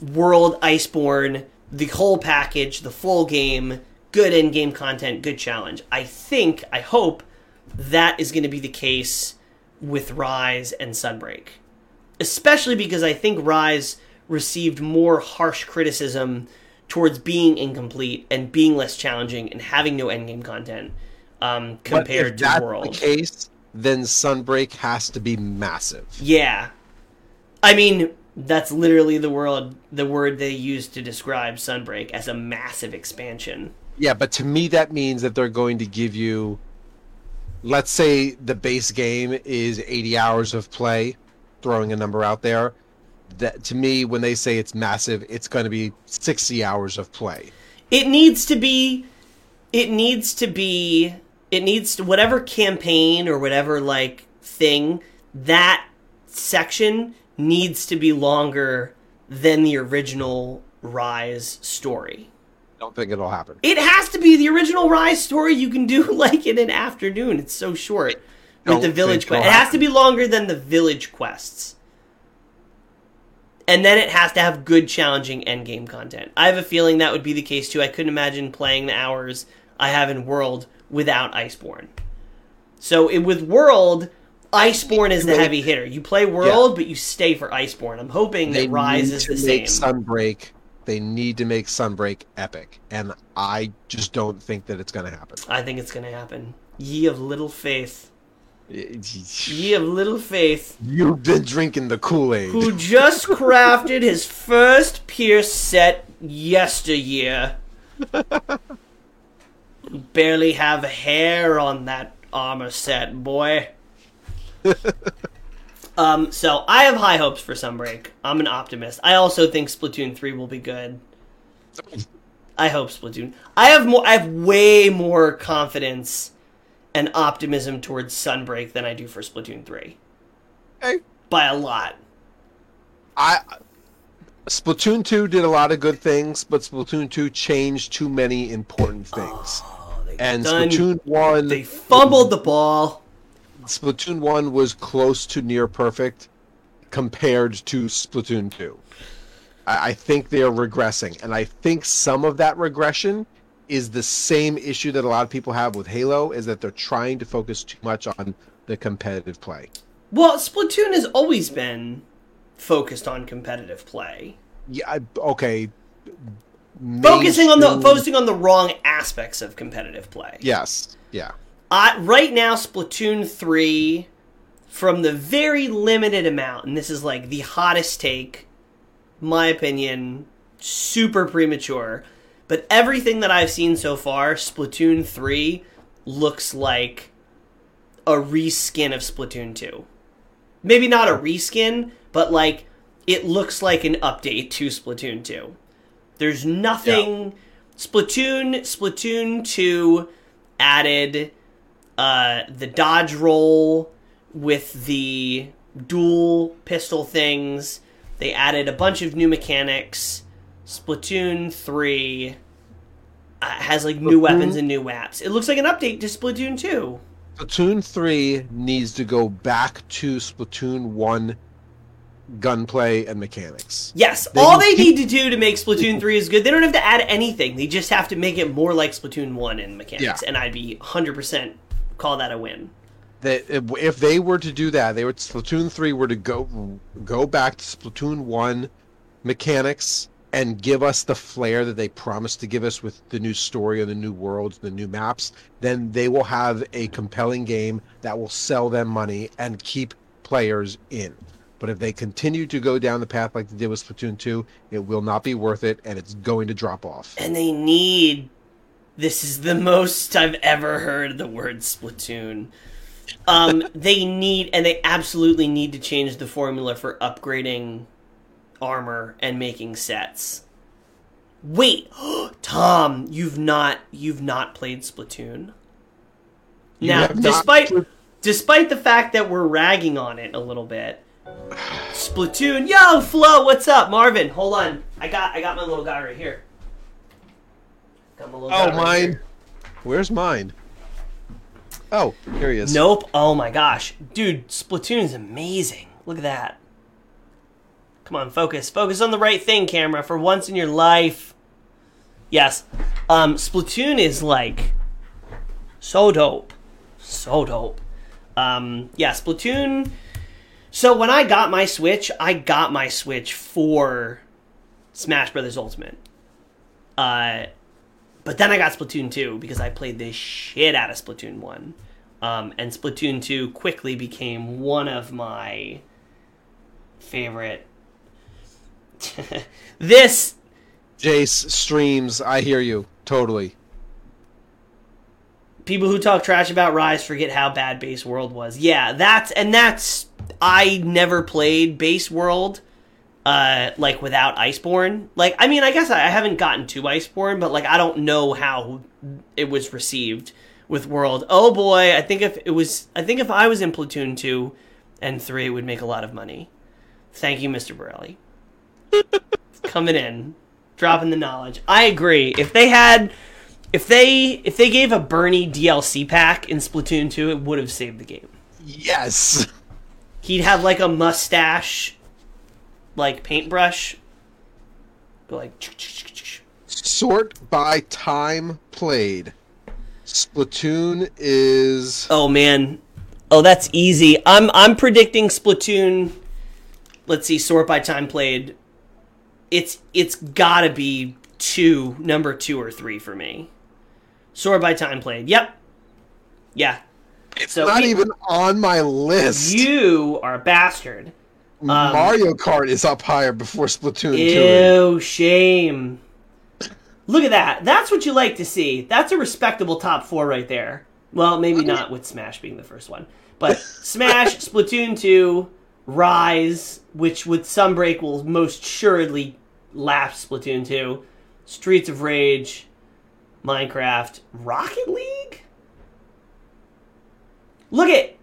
World Iceborne, the whole package, the full game, good end game content, good challenge. I think, I hope that is going to be the case with Rise and Sunbreak. Especially because I think Rise received more harsh criticism towards being incomplete and being less challenging and having no endgame content um, compared if to that's World. the case, then Sunbreak has to be massive. Yeah. I mean, that's literally the word the word they use to describe Sunbreak as a massive expansion. Yeah, but to me that means that they're going to give you let's say the base game is 80 hours of play, throwing a number out there. That to me when they say it's massive, it's going to be 60 hours of play. It needs to be it needs to be it needs to whatever campaign or whatever like thing that section needs to be longer than the original Rise story. Don't think it'll happen. It has to be the original Rise story. You can do like in an afternoon. It's so short with the village quest. It has to be longer than the village quests, and then it has to have good, challenging endgame content. I have a feeling that would be the case too. I couldn't imagine playing the hours I have in World without Iceborne. So it, with World, Iceborne is the heavy hitter. You play World, but you stay for Iceborne. I'm hoping They that Rise is the same. Sunbreak. They need to make Sunbreak epic, and I just don't think that it's going to happen. I think it's going to happen. Ye of little faith. Ye of little faith. You've been drinking the Kool Aid. Who just crafted his first Pierce set yesteryear. Barely have hair on that armor set, boy. um, so I have high hopes for Sunbreak. I'm an optimist. I also think Splatoon 3 will be good. I hope Splatoon. I have more. I have way more confidence and optimism towards Sunbreak than I do for Splatoon three. Hey. By a lot. I Splatoon 2 did a lot of good things, but Splatoon 2 changed too many important things. Oh, and done- Splatoon 1 They fumbled the ball. Splatoon 1 was close to near perfect compared to Splatoon 2. I, I think they're regressing, and I think some of that regression is the same issue that a lot of people have with Halo, is that they're trying to focus too much on the competitive play. Well, Splatoon has always been focused on competitive play. Yeah, I, okay. Focusing on the focusing on the wrong aspects of competitive play. Yes, yeah. Uh, right now, Splatoon 3, from the very limited amount, and this is like the hottest take, my opinion, super premature, but everything that I've seen so far, Splatoon 3 looks like a reskin of Splatoon 2. Maybe not a reskin, but like it looks like an update to Splatoon 2. There's nothing. Splatoon Splatoon 2 added uh, the dodge roll with the dual pistol things. They added a bunch of new mechanics. Splatoon 3 uh, has like new Splatoon- weapons and new maps. It looks like an update to Splatoon 2. Splatoon 3 needs to go back to Splatoon 1 gunplay and mechanics. Yes, They all they keep- need to do to make Splatoon 3 is good. They don't have to add anything. They just have to make it more like Splatoon 1 in mechanics. Yeah. And I'd be 100% call that a win. That if, they were to do that, they would Splatoon 3 were to go go back to Splatoon 1 mechanics and give us the flair that they promised to give us with the new story and the new worlds, the new maps, then they will have a compelling game that will sell them money and keep players in. But if they continue to go down the path like they did with Splatoon 2, it will not be worth it and it's going to drop off. And they need. This is the most I've ever heard the word Splatoon. Um, they need, and they absolutely need to change the formula for upgrading armor and making sets. Wait, Tom, you've not you've not played Splatoon. You now, have not despite despite the fact that we're ragging on it a little bit, Splatoon, yo, Flo, what's up, Marvin? Hold on, I got I got my little guy right here. Got my little Oh, right mine. here. Where's mine? Oh, here he is. Nope. Oh my gosh, dude, Splatoon is amazing. Look at that. Come on, focus. Focus on the right thing, camera, for once in your life. Yes. Um, Splatoon is like so dope. So dope. Um, yeah, Splatoon. So when I got my Switch, I got my Switch for Smash Brothers Ultimate. Uh, but then I got Splatoon 2 because I played the shit out of Splatoon 1. Um, and Splatoon 2 quickly became one of my favorite. this Jace streams. I hear you totally. people who talk trash about Rise forget how bad Base World was. Yeah, that's and that's I never played Base World uh like without Iceborne. Like I mean, I guess I, haven't gotten to Iceborne, but like I don't know how it was received with World. Oh boy, I think if it was I think if I was in Splatoon 2 and 3 it would make a lot of money. Thank you, Mr. Borelli. Coming in, dropping the knowledge. I agree. If they had if they if they gave a Bernie DLC pack in Splatoon 2, it would have saved the game. Yes. He'd have like a mustache, like paintbrush, like. Sort by time played. Splatoon is Oh man, oh that's easy. I'm I'm predicting Splatoon. Let's see, sort by time played. It's it's gotta be two, number two or three for me. Sword by time played. Yep. Yeah. it's so not we- even on my list. You are a bastard. um, Mario Kart is up higher before Splatoon 2. Ew, shame. Look at that. That's what you like to see. That's a respectable top four right there. Well, maybe not with Smash being the first one. But Smash, Splatoon 2, Rise, which with Sunbreak will most assuredly lap Splatoon 2, Streets of Rage, Minecraft, Rocket League. Look at.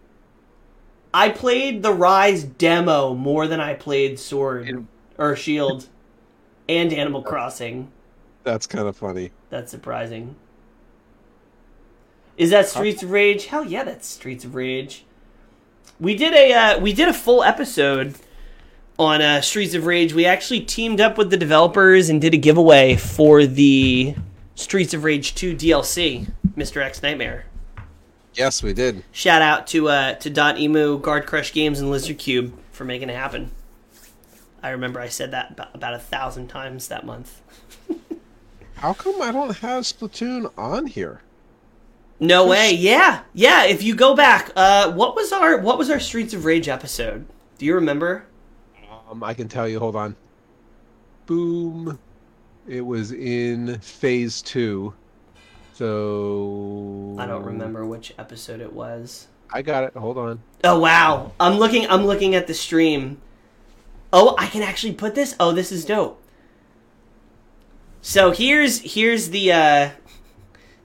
I played the Rise demo more than I played Sword And- or Shield, and Animal Crossing. That's kind of funny. That's surprising. Is that Streets of Rage? Hell yeah, that's Streets of Rage. We did a uh, we did a full episode on uh, Streets of Rage. We actually teamed up with the developers and did a giveaway for the Streets of Rage 2 DLC, Mr. X Nightmare. Yes, we did. Shout out to uh, to Dotemu, Guard Crush Games, and Lizardcube for making it happen. I remember I said that about, about a thousand times that month. How come I don't have Splatoon on here? No way. Yeah, yeah. If you go back, uh, what was our what was our Streets of Rage episode? Do you remember? Um, I can tell you. Hold on. Boom. It was in phase two. So I don't remember which episode it was. I got it. Hold on. Oh wow. I'm looking I'm looking at the stream. Oh, I can actually put this. Oh, this is dope. So here's here's the uh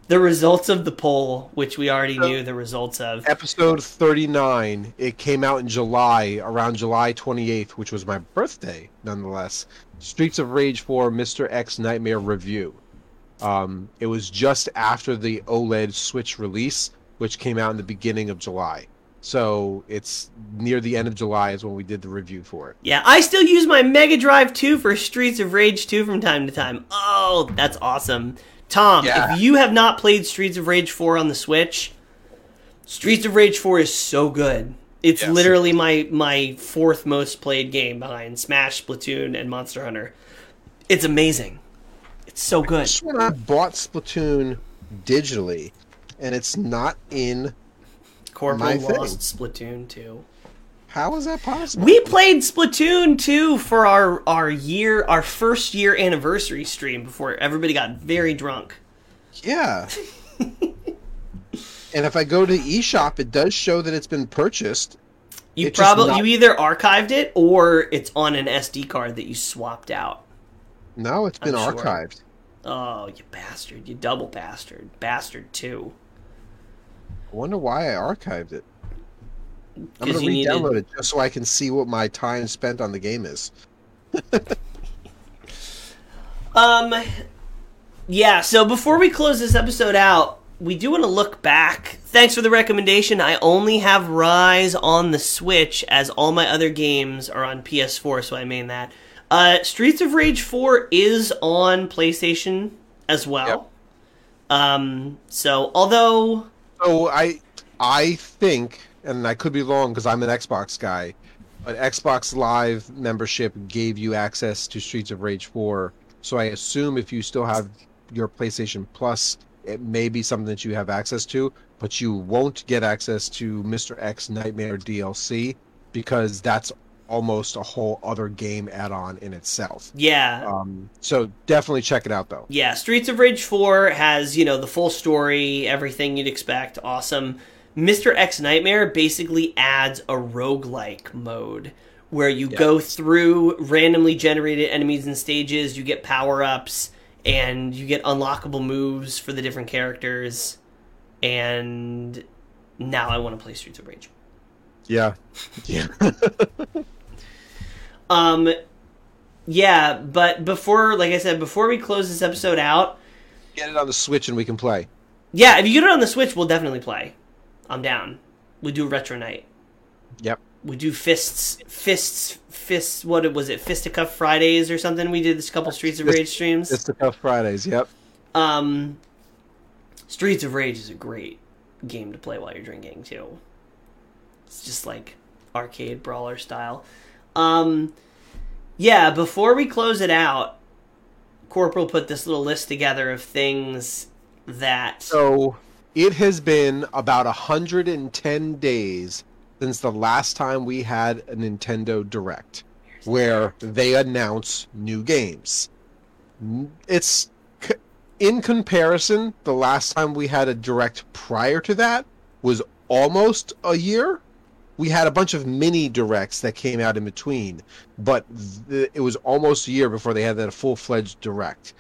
the results of the poll, which we already knew the results of. Episode 39. It came out in July, around July 28th, which was my birthday, nonetheless. Streets of Rage 4 Mr. X Nightmare Review. Um, it was just after the OLED Switch release, which came out in the beginning of July. So it's near the end of July is when we did the review for it. Yeah, I still use my Mega Drive 2 for Streets of Rage 2 from time to time. Oh, that's awesome. Tom, Yeah. if you have not played Streets of Rage 4 on the Switch, Streets of Rage 4 is so good. It's Yes. literally my my fourth most played game behind Smash, Splatoon, and Monster Hunter. It's amazing. It's so good. Just when I bought Splatoon digitally, and it's not in. Corporal my thing. lost Splatoon 2. How is that possible? We played Splatoon 2 for our our year our first year anniversary stream before everybody got very drunk. Yeah. and if I go to eShop, it does show that it's been purchased. You It's probably not- you either archived it or it's on an SD card that you swapped out. No, it's been I'm sure. archived. Oh, you bastard! You double bastard, bastard too. I wonder why I archived it. I'm gonna re-download it just so I can see what my time spent on the game is. Um, yeah. So before we close this episode out, we do want to look back. Thanks for the recommendation. I only have Rise on the Switch, as all my other games are on PS4, so I mean that. Uh, Streets of Rage 4 is on PlayStation as well. Yep. Um, so although So I, I think, and I could be wrong because I'm an Xbox guy, but Xbox Live membership gave you access to Streets of Rage 4. So I assume if you still have your PlayStation Plus, it may be something that you have access to, but you won't get access to Mr. X Nightmare DLC because that's almost a whole other game add-on in itself. yeah, Um, so definitely check it out though. Yeah, Streets of Rage 4 has, you know, the full story, everything you'd expect. Awesome. Mr. X Nightmare basically adds a roguelike mode where you go through randomly generated enemies and stages, you get power ups, and you get unlockable moves for the different characters. And now I want to play Streets of Rage. Yeah, yeah. Um, yeah, but before, like I said, before we close this episode out, Get it on the Switch and we can play. Yeah, if you get it on the Switch, we'll definitely play. I'm down. We do retro night. Yep. We do fists, fists, fists. What was it? Fisticuff Fridays or something? We did this couple Streets of Rage streams. Tough Fridays. Yep. Um, Streets of Rage is a great game to play while you're drinking too. It's just like arcade brawler style. Um, yeah. Before we close it out, Corporal put this little list together of things that. So it has been about 110 days since the last time we had a Nintendo Direct where they announce new games. It's in comparison, the last time we had a Direct prior to that was almost a year. We had a bunch of mini directs that came out in between, but th- it was almost a year before they had that full fledged direct.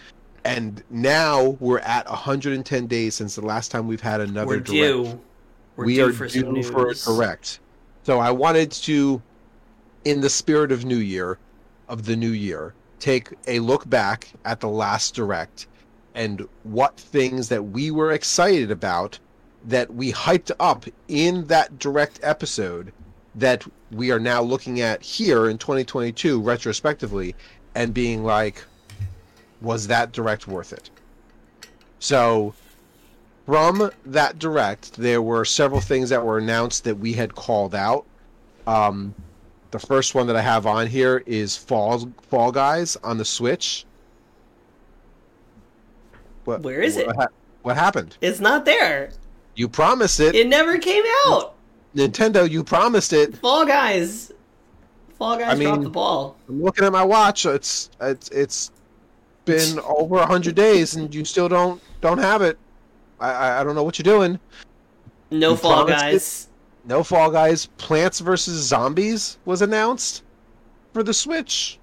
And now we're at 110 days since the last time we've had another We're direct. due. We're we due are for due for a direct. So I wanted to, in the spirit of New Year, of the New Year, take a look back at the last direct and what things that we were excited about that we hyped up in that direct episode that we are now looking at here in 2022 retrospectively and being like was that direct worth it so from that direct there were several things that were announced that we had called out um, the first one that i have on here is fall fall guys on the switch what, Where is it? what, ha- what happened It's not there. You promised it It never came out. nintendo you promised it Fall Guys. Fall Guys I mean- dropped the ball. I'm looking at my watch. It's it's it's been over a hundred days, and you still don't don't have it. I I, I don't know what you're doing. No You Fall Guys. No Fall Guys. Plants vs Zombies was announced for the Switch.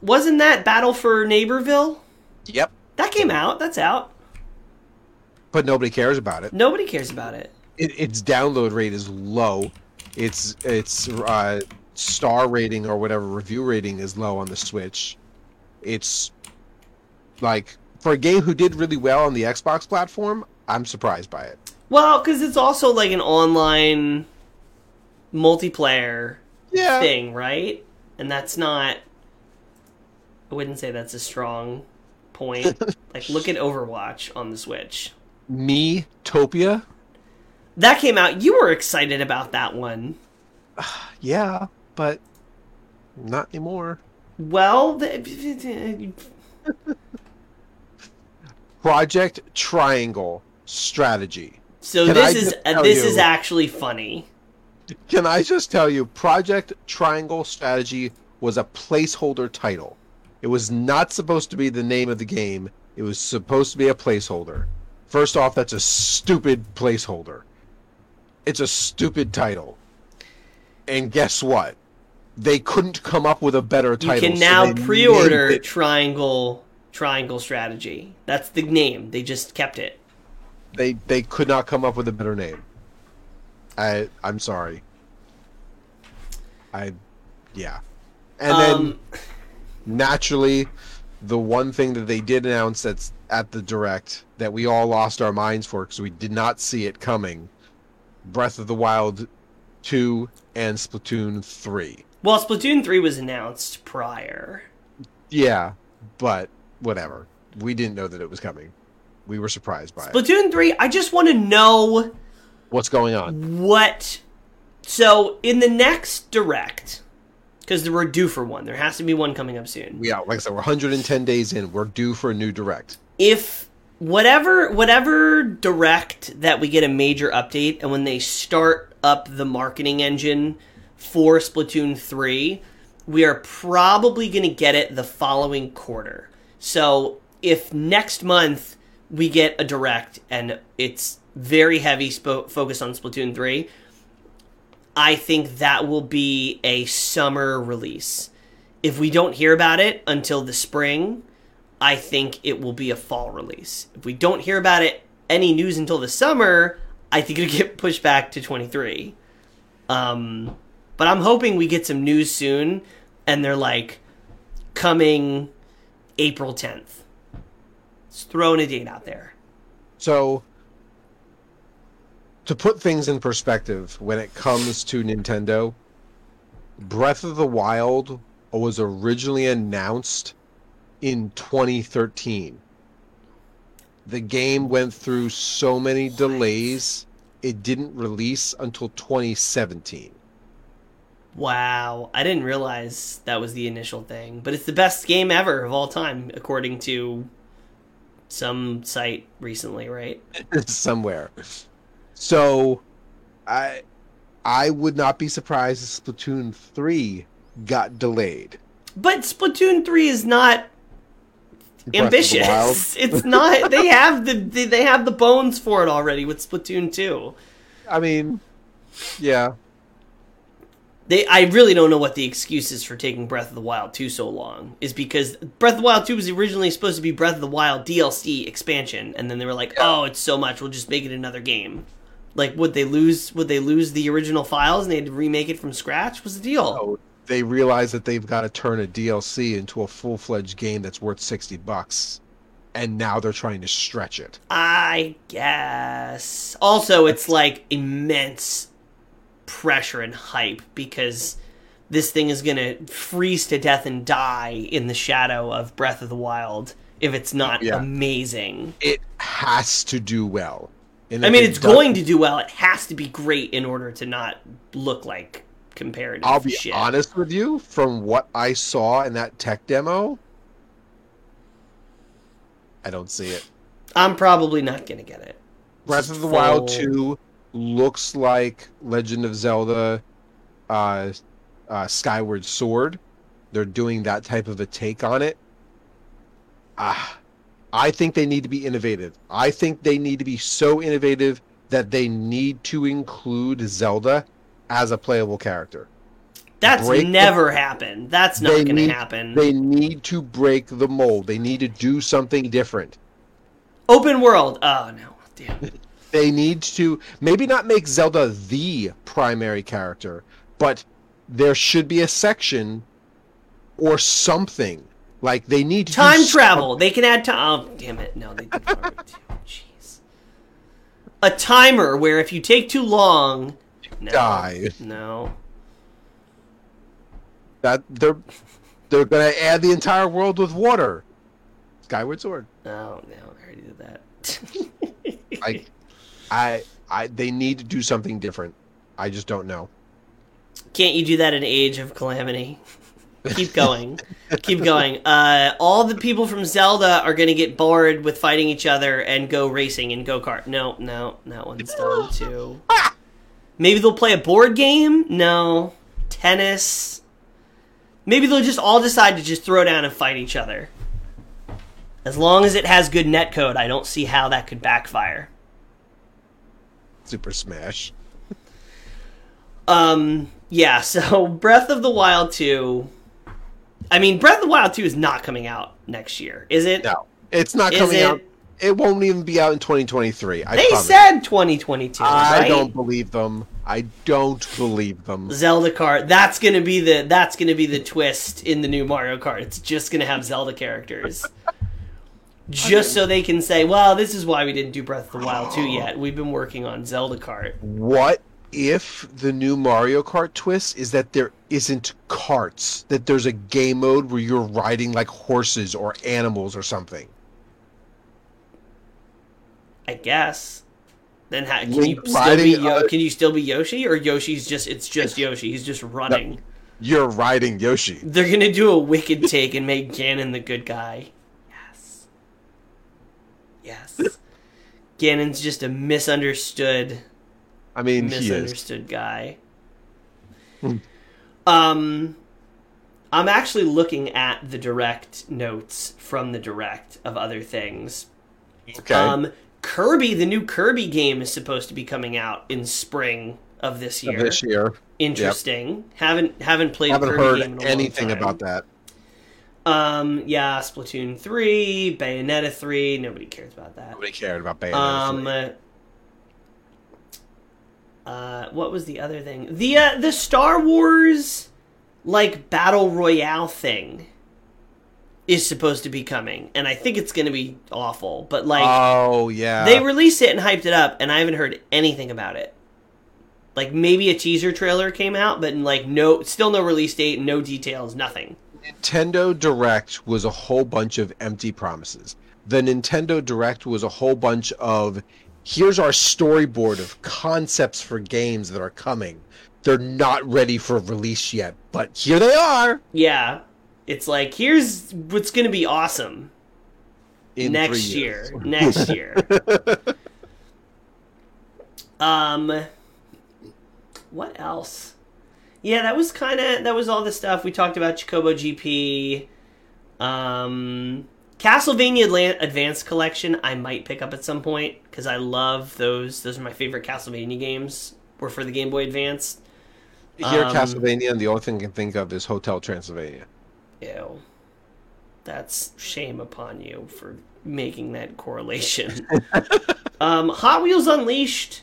Wasn't that Battle for Neighborville? Yep. That came out. That's out. But nobody cares about it. Nobody cares about it. it its download rate is low. Its its uh, star rating or whatever review rating is low on the Switch. It's like for a game who did really well on the Xbox platform. I'm surprised by it. Well, because it's also like an online multiplayer Yeah. thing, right? And that's not. I wouldn't say that's a strong point. like, look at Overwatch on the Switch. Me Topia. That came out. You were excited about that one. Yeah, but not anymore. Well, the, Project Triangle Strategy. so Can I this is uh, this you- is actually funny. Can I just tell you, Project Triangle Strategy was a placeholder title. It was not supposed to be the name of the game. It was supposed to be a placeholder. First off, that's a stupid placeholder. It's a stupid title. And guess what? They couldn't come up with a better title. You can now they pre-order Triangle Triangle Strategy. That's the name. They just kept it. they they could not come up with a better name. I I'm sorry. I yeah. And then Um, naturally the one thing that they did announce that's at the direct that we all lost our minds for because we did not see it coming. Breath of the Wild 2 and Splatoon 3. well, Splatoon three was announced prior. Yeah, but whatever. We didn't know that it was coming. We were surprised by it. Splatoon three. I just want to know What's going on? what. So in the next direct, because we're due for one. There has to be one coming up soon. Yeah, like I said, we're 110 days in. We're due for a new direct. if whatever whatever direct that we get a major update and when they start up the marketing engine for Splatoon 3, we are probably going to get it the following quarter. So, if next month we get a direct and it's very heavy spo- focus on Splatoon 3, I think that will be a summer release. If we don't hear about it until the spring, I think it will be a fall release. If we don't hear about it any news until the summer, I think it'll get pushed back to 23. Um, but I'm hoping we get some news soon, and they're like coming April 10th. Just throwing a date out there. So, to put things in perspective, when it comes to Nintendo, Breath of the Wild was originally announced in 2013. The game went through so many delays, it didn't release until 2017. Wow, I didn't realize that was the initial thing, but it's the best game ever of all time, according to some site recently, right? somewhere. So, I I would not be surprised if Splatoon 3 got delayed. But Splatoon three is not Breath of the Wild. Ambitious. It's not. They have the they they have the bones for it already with Splatoon two. I mean, yeah. they I really don't know what the excuse is for taking Breath of the Wild 2 so long. Is because Breath of the Wild 2 was originally supposed to be Breath of the Wild DLC expansion, and then they were like, "Oh, it's so much, we'll just make it another game." Like, would they lose? Would they lose the original files and they had to remake it from scratch? Was the deal? Oh, they realize that they've got to turn a DLC into a full fledged game that's worth sixty bucks, and now they're trying to stretch it. I guess. Also, it's like immense pressure and hype because this thing is going to freeze to death and die in the shadow of Breath of the Wild if it's not Yeah. amazing. It has to do well. I mean, it's doesn't- going to do well. It has to be great in order to not look like comparative I'll be shit. honest with you. From what I saw in that tech demo, I don't see it. I'm probably not going to get it. Breath of the Wild 2 looks like Legend of Zelda uh, uh, Skyward Sword. They're doing that type of a take on it. Ah, I think they need to be innovative. I think they need to be so innovative that they need to include Zelda as a playable character. That's break the- never happened. That's not going to happen. They need to break the mold. They need to do something different. Open world. Oh, no. Damn. they need to maybe not make Zelda the primary character, but there should be a section or something. Like they need to Time travel. They can add time. Oh, damn it. No, they did already too. Jeez. A timer where if you take too long. No. Die. No. That they're they're gonna add the entire world with water. Skyward Sword. Oh, no. I already did that. Like I I they need to do something different. I just don't know. Can't you do that in Age of Calamity? Keep going. Keep going. Uh, all the people from Zelda are going to get bored with fighting each other and go racing and go kart. No, no, that one's done too. Maybe they'll play a board game? No. Tennis? Maybe they'll just all decide to just throw down and fight each other. As long as it has good netcode, I don't see how that could backfire. Super Smash. Um, yeah, so Breath of the Wild 2. I mean, Breath of the Wild 2 is not coming out next year, is it? No. It's not coming it- out. It won't even be out in 2023. I They promise. said 2022, I right? don't believe them. I don't believe them. Zelda Kart. That's gonna be the that's gonna be the twist in the new Mario Kart. It's just gonna have Zelda characters. Just so they can say, well, this is why we didn't do Breath of the Wild 2 yet. We've been working on Zelda Kart. What if the new Mario Kart twist is that there isn't carts? That there's a game mode where you're riding like horses or animals or something? I guess. Then how, can Link you still be Yo- other- can you still be Yoshi or Yoshi's just it's just Yoshi. He's just running. You're riding Yoshi. They're gonna do a wicked take and make Ganon the good guy. Yes. Yes. Ganon's just a misunderstood, I mean, he is. misunderstood guy. Hmm. Um, I'm actually looking at the direct notes from the direct of other things. Okay. Um, Kirby, the new Kirby game is supposed to be coming out in spring of this year. Of this year, Interesting. Haven't haven't played. haven't Kirby heard game in a anything about that. Um, yeah, Splatoon three, Bayonetta three. Nobody cares about that. Nobody cared about Bayonetta. Um, 3. uh, what was the other thing? The uh, the Star Wars like battle royale thing is supposed to be coming, and I think it's going to be awful. But like, oh yeah, they released it and hyped it up, and I haven't heard anything about it. Like maybe a teaser trailer came out, but like no, still no release date, no details, nothing. Nintendo Direct was a whole bunch of empty promises. The Nintendo Direct was a whole bunch of here's our storyboard of concepts for games that are coming. They're not ready for release yet, but here they are Yeah, it's like here's what's going to be awesome in next year. Next year. um, what else? Yeah, that was kind of that was all the stuff we talked about. Chocobo GP, um, Castlevania Adlan- Advanced Collection. I might pick up at some point because I love those. Those are my favorite Castlevania games. Were for the Game Boy Advance. You hear Um, Castlevania, and the only thing I can think of is Hotel Transylvania. Ew. That's shame upon you for making that correlation. um, Hot Wheels Unleashed.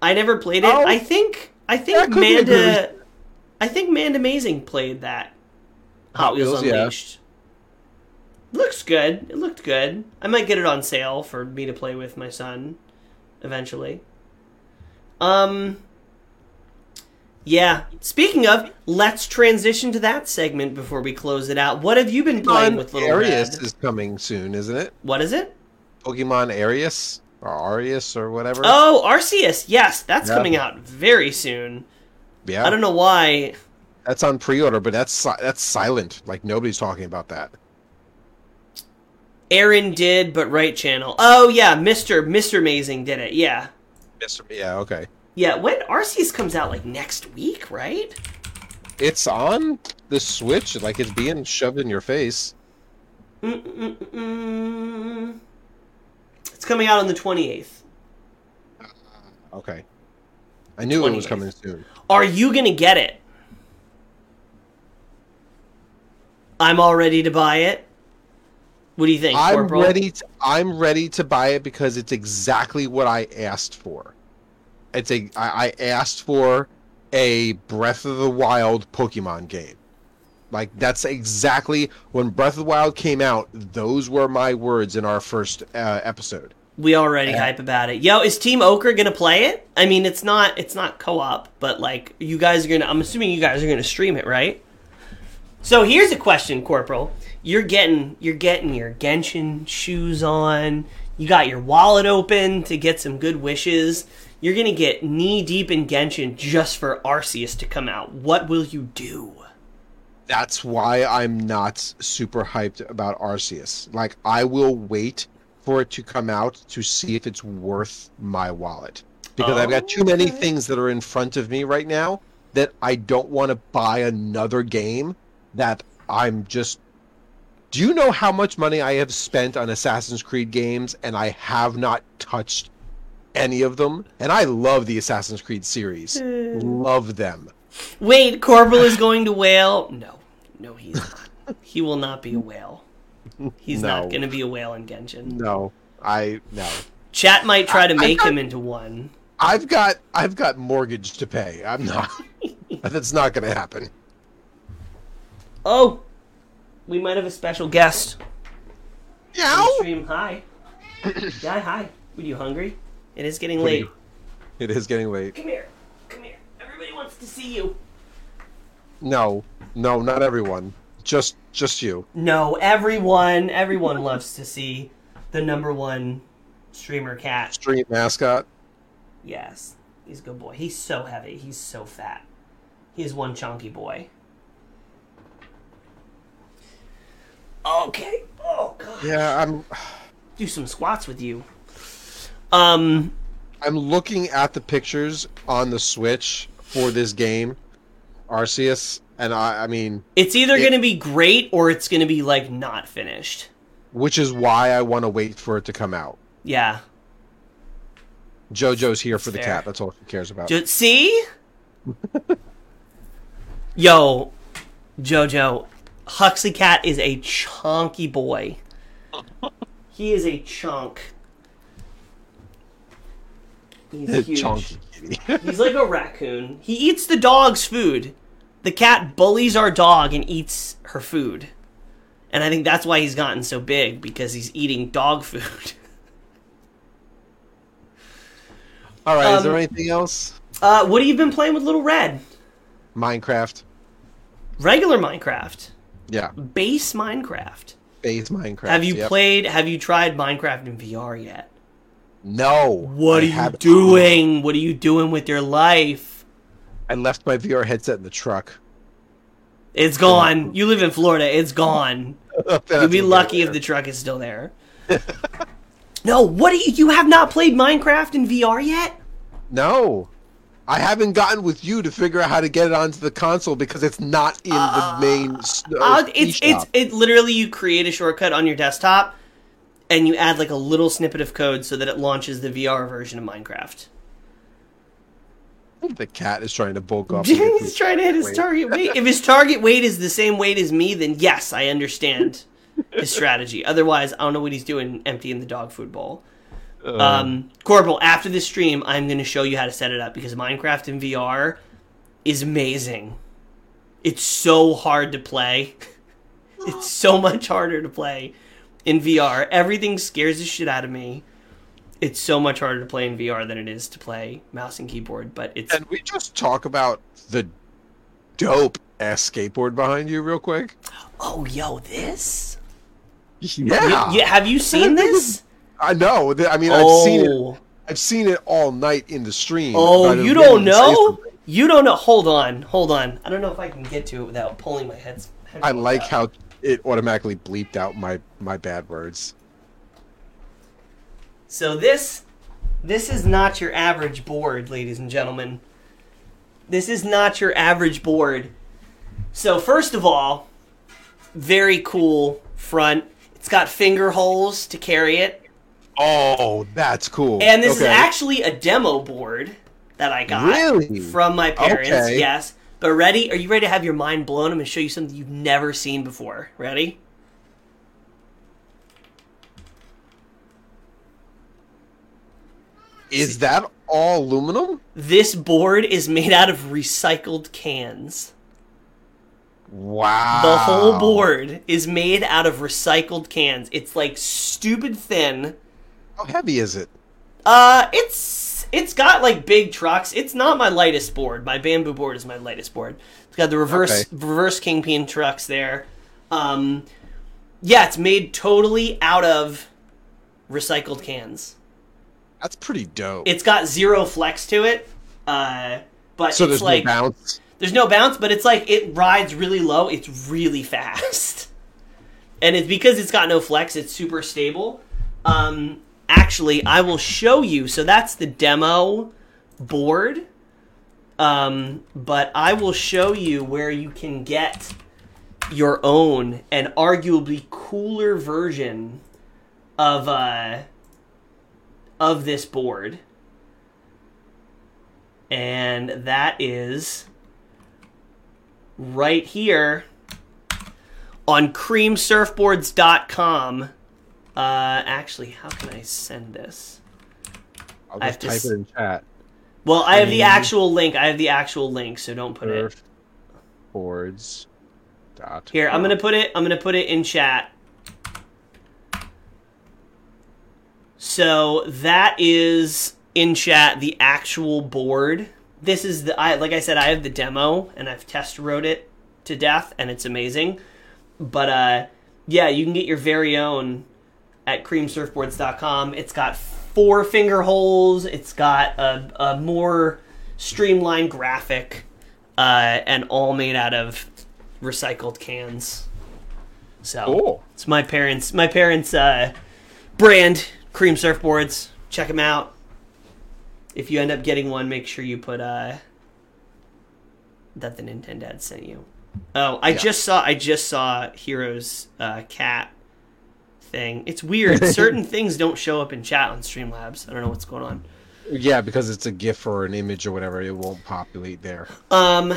I never played it. Oh. I think I think could be a good Manda I think Manda Amazing played that. Hot, Hot Wheels, Wheels, yeah. Unleashed. Looks good. It looked good. I might get it on sale for me to play with my son eventually. Um yeah. Speaking of, let's transition to that segment before we close it out. What have you been playing Pokemon with Little Arius Red? is coming soon, isn't it? What is it? Pokemon Arius or Arius or whatever. Oh, Arceus. Yes, that's Yeah. coming out very soon. yeah, I don't know why. that's on pre-order, but that's that's silent. Like nobody's talking about that. Aaron did, but right channel. Oh yeah, Mister Mister Amazing did it. Yeah, Mister. yeah, okay. Yeah. When Arceus comes out, like next week, right? It's on the Switch, like it's being shoved in your face. Mm-mm-mm. It's coming out on the twenty eighth. Okay, I knew it was coming soon. Are you gonna get it? I'm all ready to buy it. What do you think, I'm Corporal? ready. To, I'm ready to buy it because it's exactly what I asked for. It's a. I, I asked for a Breath of the Wild Pokemon game. Like that's exactly when Breath of the Wild came out. Those were my words in our first uh, episode. We already Yeah. hype about it. Yo, is Team Ochre gonna play it? I mean, it's not it's not co-op, but like you guys are gonna. I'm assuming you guys are gonna stream it, right? So here's a question, Corporal. You're getting you're getting your Genshin shoes on. You got your wallet open to get some good wishes. You're gonna get knee deep in Genshin just for Arceus to come out. What will you do? That's why I'm not super hyped about Arceus. Like I will wait for it to come out to see if it's worth my wallet. Because I've got too many Okay. things that are in front of me right now that I don't want to buy another game that I'm just Do you know how much money I have spent on Assassin's Creed games and I have not touched any of them? And I love the Assassin's Creed series. Hmm. love them. Wait, Corporal is going to whale? No, no, he's not. he will not be a whale. He's No. not going to be a whale in Genshin. No. I no. Chat might try to I- make I- him into one. I've got I've got mortgage to pay. I'm not. that's not going to happen. Oh, we might have a special guest. on Yow! the Stream. Hi. yeah, hi. Are you hungry? It is getting What late. It is getting late. Come here. Come here. Everybody wants to see you. No, no, not everyone. Just just you. No, everyone, everyone loves to see the number one streamer cat. Street mascot. Yes, he's a good boy. He's so heavy. He's so fat. He's one chunky boy. Okay. Oh god. Yeah, I'm Do some squats with you. Um. I'm looking at the pictures on the Switch for this game, Arceus, and I I mean, It's either It- going to be great or it's going to be like not finished. which is why I want to wait for it to come out. Yeah. JoJo's here for the Fair. cat. That's all she cares about. Jo- see? Yo, Jojo, Huxley Cat is a chunky boy. He is a chunk. He's huge. Kitty. He's like a raccoon. He eats the dog's food. The cat bullies our dog and eats her food. And I think that's why he's gotten so big because he's eating dog food. all right, is Um, there anything else? Uh, what have you been playing with Little Red? Minecraft. Regular Minecraft, Yeah, base Minecraft. base Minecraft. Have you yep. played? Have you tried Minecraft in VR yet? No. What I are you doing? What are you doing with your life? I left my VR headset in the truck. It's gone. You live in Florida. It's gone. You'll be lucky if the truck is still there. no, what do you? You have not played Minecraft in VR yet? No. I haven't gotten with you to figure out how to get it onto the console because it's not in the main. Uh, Uh, it's it's it literally you create a shortcut on your desktop, and you add like a little snippet of code so that it launches the VR version of Minecraft. the cat is trying to bulk up. He's trying to hit his weight. target weight. If his target weight is the same weight as me, then yes, I understand his strategy. Otherwise, I don't know what he's doing emptying the dog food bowl. Um, Corporal, after this stream, I'm going to show you how to set it up because Minecraft in VR is amazing. It's so hard to play. It's so much harder to play in VR. Everything scares the shit out of me. It's so much harder to play in VR than it is to play mouse and keyboard, but it's Can we just talk about the dope ass skateboard behind you real quick? Oh, yo, this? Yeah, Yeah, have you seen this? I know. I mean, oh, I've seen it. Oh. I've seen it all night in the stream. oh, you don't know? You don't know. Hold on, hold on. I don't know if I can get to it without pulling my heads. I like how it automatically bleeped out my my bad words. So this, this is not your average board, ladies and gentlemen. This is not your average board. So first of all, very cool front. It's got finger holes to carry it. Oh, that's cool. And this is actually a demo board that I got Really? from my parents. Okay. Yes. But ready? Are you ready to have your mind blown? I'm going to show you something you've never seen before. Ready? is that all aluminum? This board is made out of recycled cans. Wow. The whole board is made out of recycled cans. It's like stupid thin. How heavy is it? Uh, it's it's got like big trucks. It's not my lightest board. My bamboo board is my lightest board. It's got the reverse Okay. reverse kingpin trucks there. Um, yeah, it's made totally out of recycled cans. That's pretty dope. It's got zero flex to it. Uh, but so it's there's like no bounce. there's no bounce, but it's like it rides really low. It's really fast, and it's because it's got no flex. It's super stable. Um, actually, I will show you. So that's the demo board. Um, but I will show you where you can get your own and arguably cooler version of uh of this board. And that is right here on creamsurfboards.com. Uh, actually, how can I send this? I'll I just have to type s- it in chat. Well, I have the actual link. I have the actual link, so don't put it Boards. Dot. here. I'm gonna put it. I'm gonna put it in chat. So that is in chat the actual board. This is the I like I said I have the demo and I've test wrote it to death and it's amazing. But uh yeah, you can get your very own at creamsurfboards.com. It's got four finger holes. It's got a, a more streamlined graphic uh, and all made out of recycled cans. So Cool. it's my parents my parents uh, brand cream surfboards check them out if you end up getting one make sure you put uh that the nintendo dad sent you oh i Yeah. just saw i just saw heroes uh cat thing it's weird certain things don't show up in chat on streamlabs i don't know what's going on Yeah, because it's a GIF or an image or whatever, it won't populate there. Um,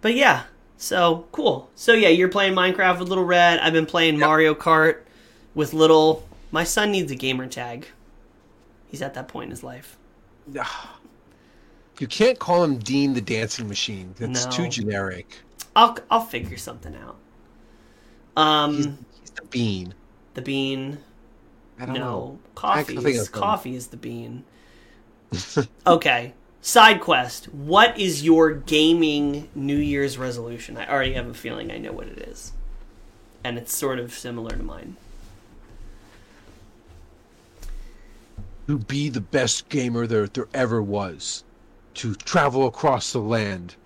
but yeah, so cool. So yeah, you're playing Minecraft with Little Red. I've been playing Mario Kart with Little. My son needs a gamer tag. He's at that point in his life. You can't call him Dean the Dancing Machine. That's No. too generic. I'll I'll figure something out. Um, He's, he's the Bean. The bean. I don't No, know. coffee. I think Is, coffee is the bean. okay. Side quest. What is your gaming New Year's resolution? I already have a feeling I know what it is, and it's sort of similar to mine. To be the best gamer there, there ever was. To travel across the land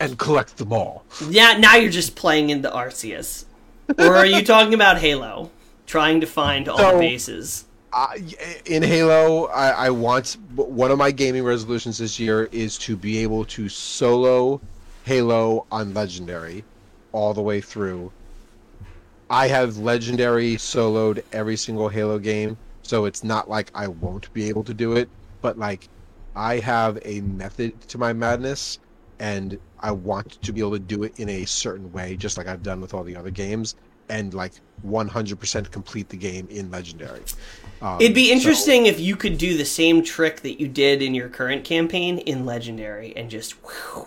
and collect them all. Yeah, now you're just playing into Arceus. Or are you talking about Halo? Trying to find all the bases. I in Halo, I, I want one of my gaming resolutions this year is to be able to solo Halo on Legendary all the way through. I have Legendary soloed every single Halo game, so it's not like I won't be able to do it, but like I have a method to my madness, and I want to be able to do it in a certain way, just like I've done with all the other games, and like 100% complete the game in Legendary. Um, It'd be so- interesting if you could do the same trick that you did in your current campaign in Legendary and just. whew.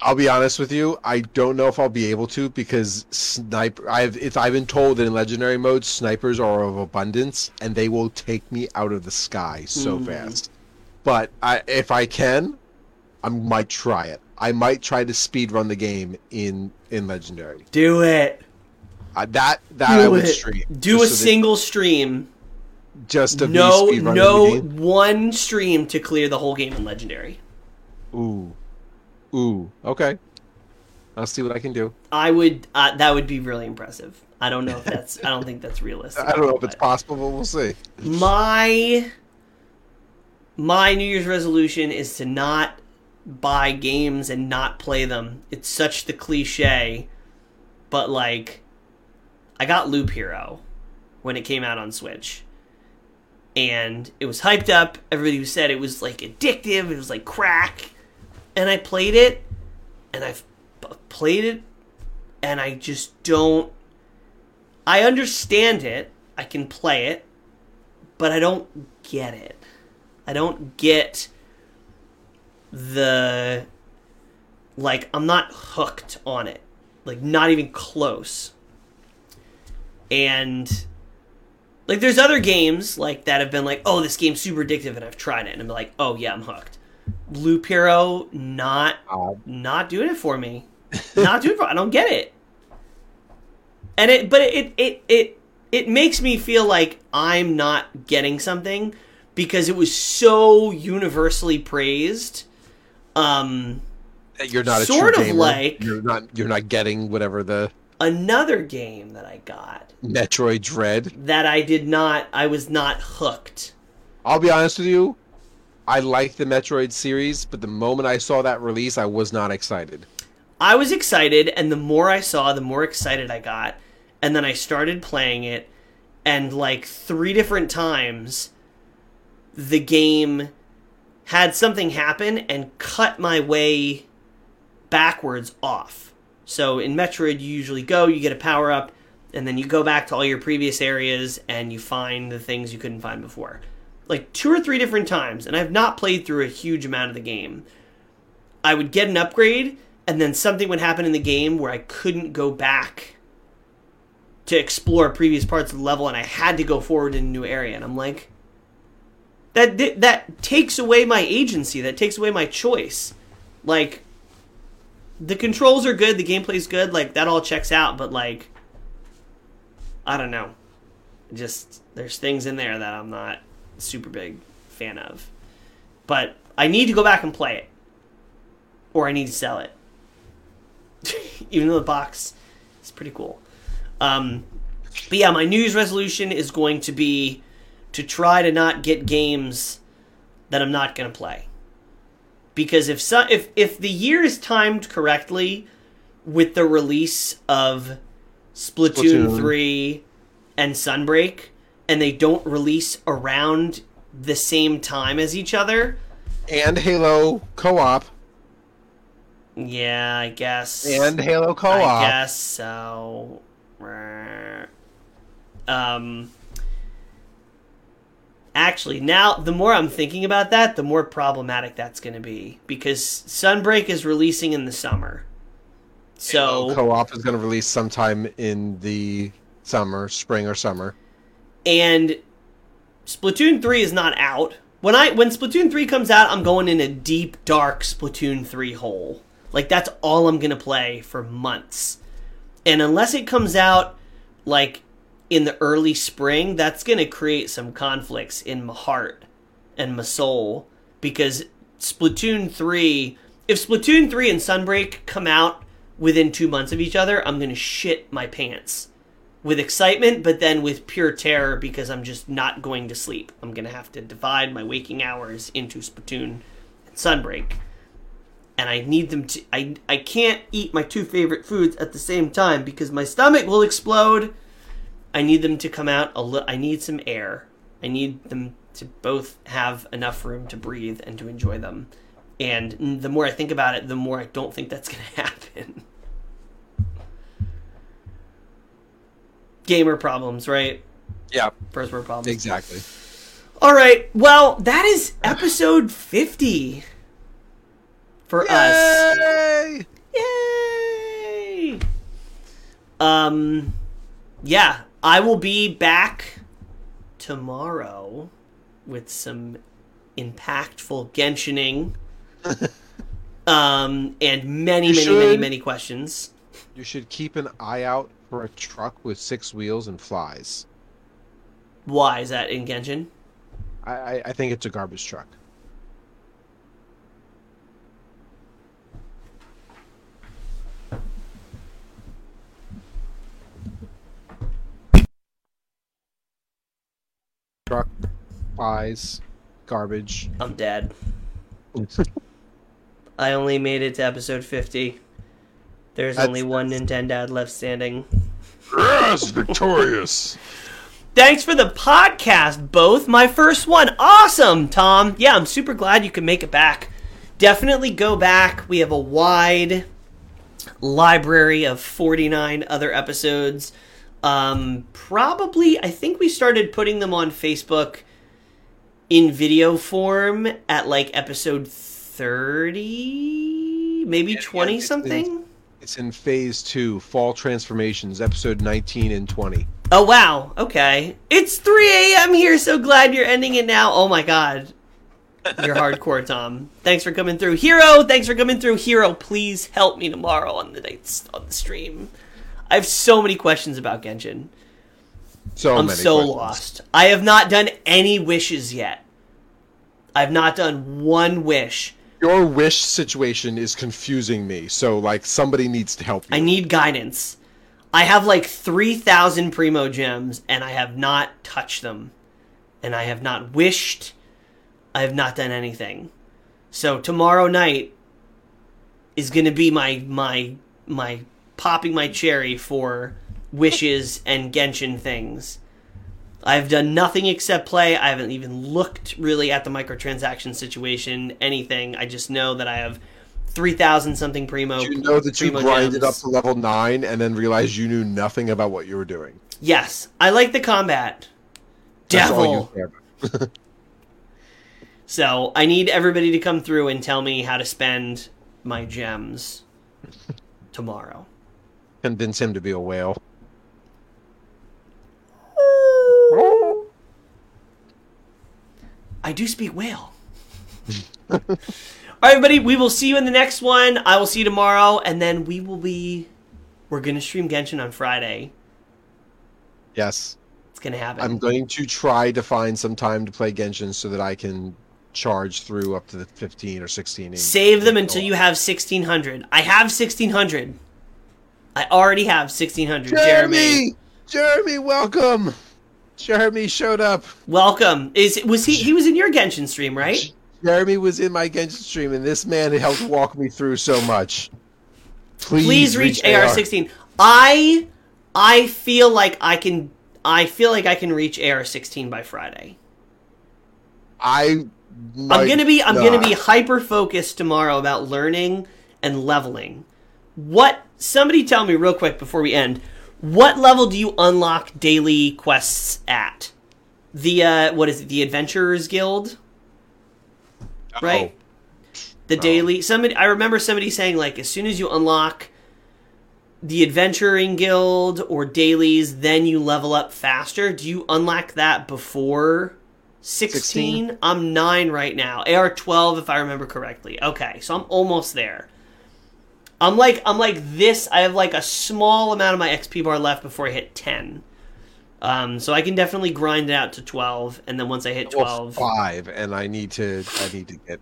I'll be honest with you. I don't know if I'll be able to because sniper. I've it's I've been told that in legendary mode, snipers are of abundance and they will take me out of the sky so Mm. fast. But I, if I can, I might try it. I might try to speed run the game in in legendary. Do it. Uh, that that I Do would it. stream. Do a so that- single stream. just to No, no one stream to clear the whole game in Legendary. Ooh, ooh. Okay, I'll see what I can do. I would. Uh, that would be really impressive. I don't know if that's. I don't think that's realistic. I don't know if it's possible, but we'll see. my my New Year's resolution is to not buy games and not play them. It's such the cliche, but like I got Loop Hero when it came out on Switch. And it was hyped up. Everybody said it was like addictive. It was like crack. And I played it and I've played it and I just don't I understand it. I can play it but I don't get it. I don't get the like I'm not hooked on it. Like not even close. And like there's other games like that have been like, "Oh, this game's super addictive," and I've tried it and I'm like, "Oh, yeah, I'm hooked." Loop Hero not not doing it for me. Not doing it for I don't get it. And it but it it it it makes me feel like I'm not getting something because it was so universally praised. Um You're not Sort of gamer. like- you're not. You're not getting whatever the another game that I got Metroid Dread. that I did not I was not hooked. I'll be honest with you. I like the Metroid series, but the moment I saw that release, I was not excited. I was excited, and the more I saw, the more excited I got. And then I started playing it, and like three different times, the game had something happen and cut my way backwards off. So in Metroid, you usually go, you get a power up, and then you go back to all your previous areas and you find the things you couldn't find before. Like two or three different times, and I've not played through a huge amount of the game. I would get an upgrade, and then something would happen in the game where I couldn't go back to explore previous parts of the level, and I had to go forward in a new area. And I'm like, that that takes away my agency. That takes away my choice. Like, the controls are good, the gameplay's good, like that all checks out. But like, I don't know. Just there's things in there that I'm not super big fan of. But I need to go back and play it or I need to sell it. Even though the box is pretty cool. Um, but yeah, my New Year's resolution is going to be to try to not get games that I'm not going to play. Because if so, if if the year is timed correctly with the release of Splatoon, Splatoon. 3 and Sunbreak and they don't release around the same time as each other, And Halo co-op. Yeah, I guess. And Halo co-op. I guess so. Um. Actually, now the more I'm thinking about that, the more problematic that's going to be because Sunbreak is releasing in the summer. So co-op is going to release sometime in the summer, spring or summer. and Splatoon 3 is not out. When I when Splatoon 3 comes out, I'm going in a deep dark Splatoon 3 hole. Like that's all I'm going to play for months. And unless it comes out like in the early spring, that's going to create some conflicts in my heart and my soul because Splatoon 3, if Splatoon 3 and Sunbreak come out within 2 months of each other, I'm going to shit my pants with excitement, but then with pure terror because I'm just not going to sleep. I'm going to have to divide my waking hours into Splatoon and Sunbreak. And I need them to. I, I can't eat my two favorite foods at the same time because my stomach will explode. I need them to come out a little. I need some air. I need them to both have enough room to breathe and to enjoy them. And the more I think about it, the more I don't think that's going to happen. Gamer problems, right? Yeah, First world problems. exactly. All right. Well, that is episode 50 for us. Yay! Yay! Um, yeah, I will be back tomorrow with some impactful Genshining. um, and many, You many, many, should. many questions. You should keep an eye out for a truck with six wheels and flies. Why is that in Genshin? I, I think it's a garbage truck. Truck, flies, garbage. I'm dead. I only made it to episode 50. There's That's- only one Nintendad left standing. yes, victorious. Thanks for the podcast, both. My first one. Awesome, Tom. Yeah, I'm super glad you could make it back. Definitely go back. We have a wide library of 49 other episodes. Um, probably, I think we started putting them on Facebook in video form at like episode 30, maybe Yeah, 20 yeah, it's- something. It's in phase two, fall transformations, episode 19 and 20. Oh wow, okay. It's 3 a.m. here, so glad you're ending it now. Oh my god. You're hardcore, Tom. Thanks for coming through. Hero, thanks for coming through. Hero, please help me tomorrow on the nights on the stream. I have so many questions about Genshin. So I'm so questions. lost. I have not done any wishes yet. I've not done one wish. Your wish situation is confusing me. So, like, somebody needs to help you. I need guidance. I have like 3,000 Primogems and I have not touched them. And I have not wished. I have not done anything. So tomorrow night is going to be my my my popping my cherry for wishes and Genshin things. I've done nothing except play. I haven't even looked really at the microtransaction situation, anything. I just know that I have 3,000 something Primo. Did you know that you Primo grinded up to level 9 and then realized you knew nothing about what you were doing? Yes, I like the combat. That's all Devil. you care about. So I need everybody to come through and tell me how to spend my gems tomorrow. Convince him to be a whale. I do speak whale. All right, everybody, we will see you in the next one. I will see you tomorrow, and then we will be. We're gonna stream Genshin on Friday. Yes. It's gonna happen. I'm going to try to find some time to play Genshin so that I can charge through up to the 15 or 16. Save them until you have sixteen hundred. I have sixteen hundred. I already have sixteen hundred. Jeremy. Jeremy! Jeremy, welcome! Jeremy showed up. welcome. Is was he? He was in your Genshin stream, right? Jeremy was in my Genshin stream, and this man helped walk me through so much. Please, Please reach AR sixteen. I I feel like I can. I feel like I can reach AR sixteen by Friday. I. I'm gonna be I'm gonna be hyper focused tomorrow about learning and leveling. What somebody tell me real quick before we end. What level do you unlock daily quests at? The uh what is it? The Adventurers Guild, right? The daily somebody I remember somebody saying like as soon as you unlock the adventuring guild or dailies then you level up faster. Do you unlock that before 16? 16? I'm 9 right now. AR 12 if I remember correctly. Okay, so I'm almost there. I'm like I'm like this. I have like a small amount of my XP bar left before I hit 10. Um, so I can definitely grind it out to 12 and then once I hit 12 five, and I need to. I need to get.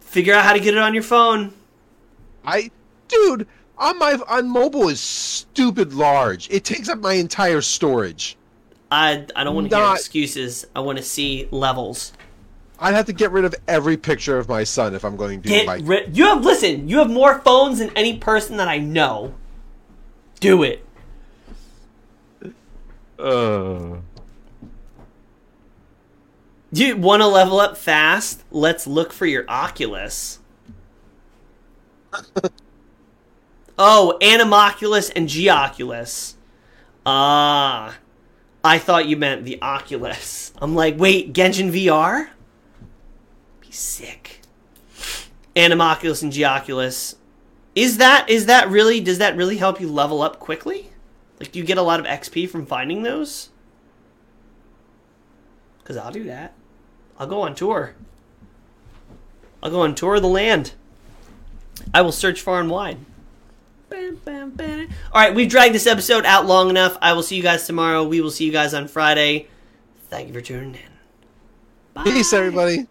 figure out how to get it on your phone. I, dude, on my on mobile is stupid large. It takes up my entire storage. I I don't want to hear excuses. I want to see levels. I'd have to get rid of every picture of my son if I'm going to do Get my. rid. You have listen. You have more phones than any person that I know. Do it. Uh, You want to level up fast? Let's look for your Oculus. oh, Anemoculus and Geoculus. Ah, I thought you meant the Oculus. I'm like, wait, Genshin VR? Sick. Anemoculus and Geoculus. Is that is that really does that really help you level up quickly? Like do you get a lot of XP from finding those? Cuz I'll do that. I'll go on tour. I'll go on tour of the land. I will search far and wide. Bam, bam, bam. All right, we've dragged this episode out long enough. I will see you guys tomorrow. We will see you guys on Friday. Thank you for tuning in. Bye. Peace, everybody.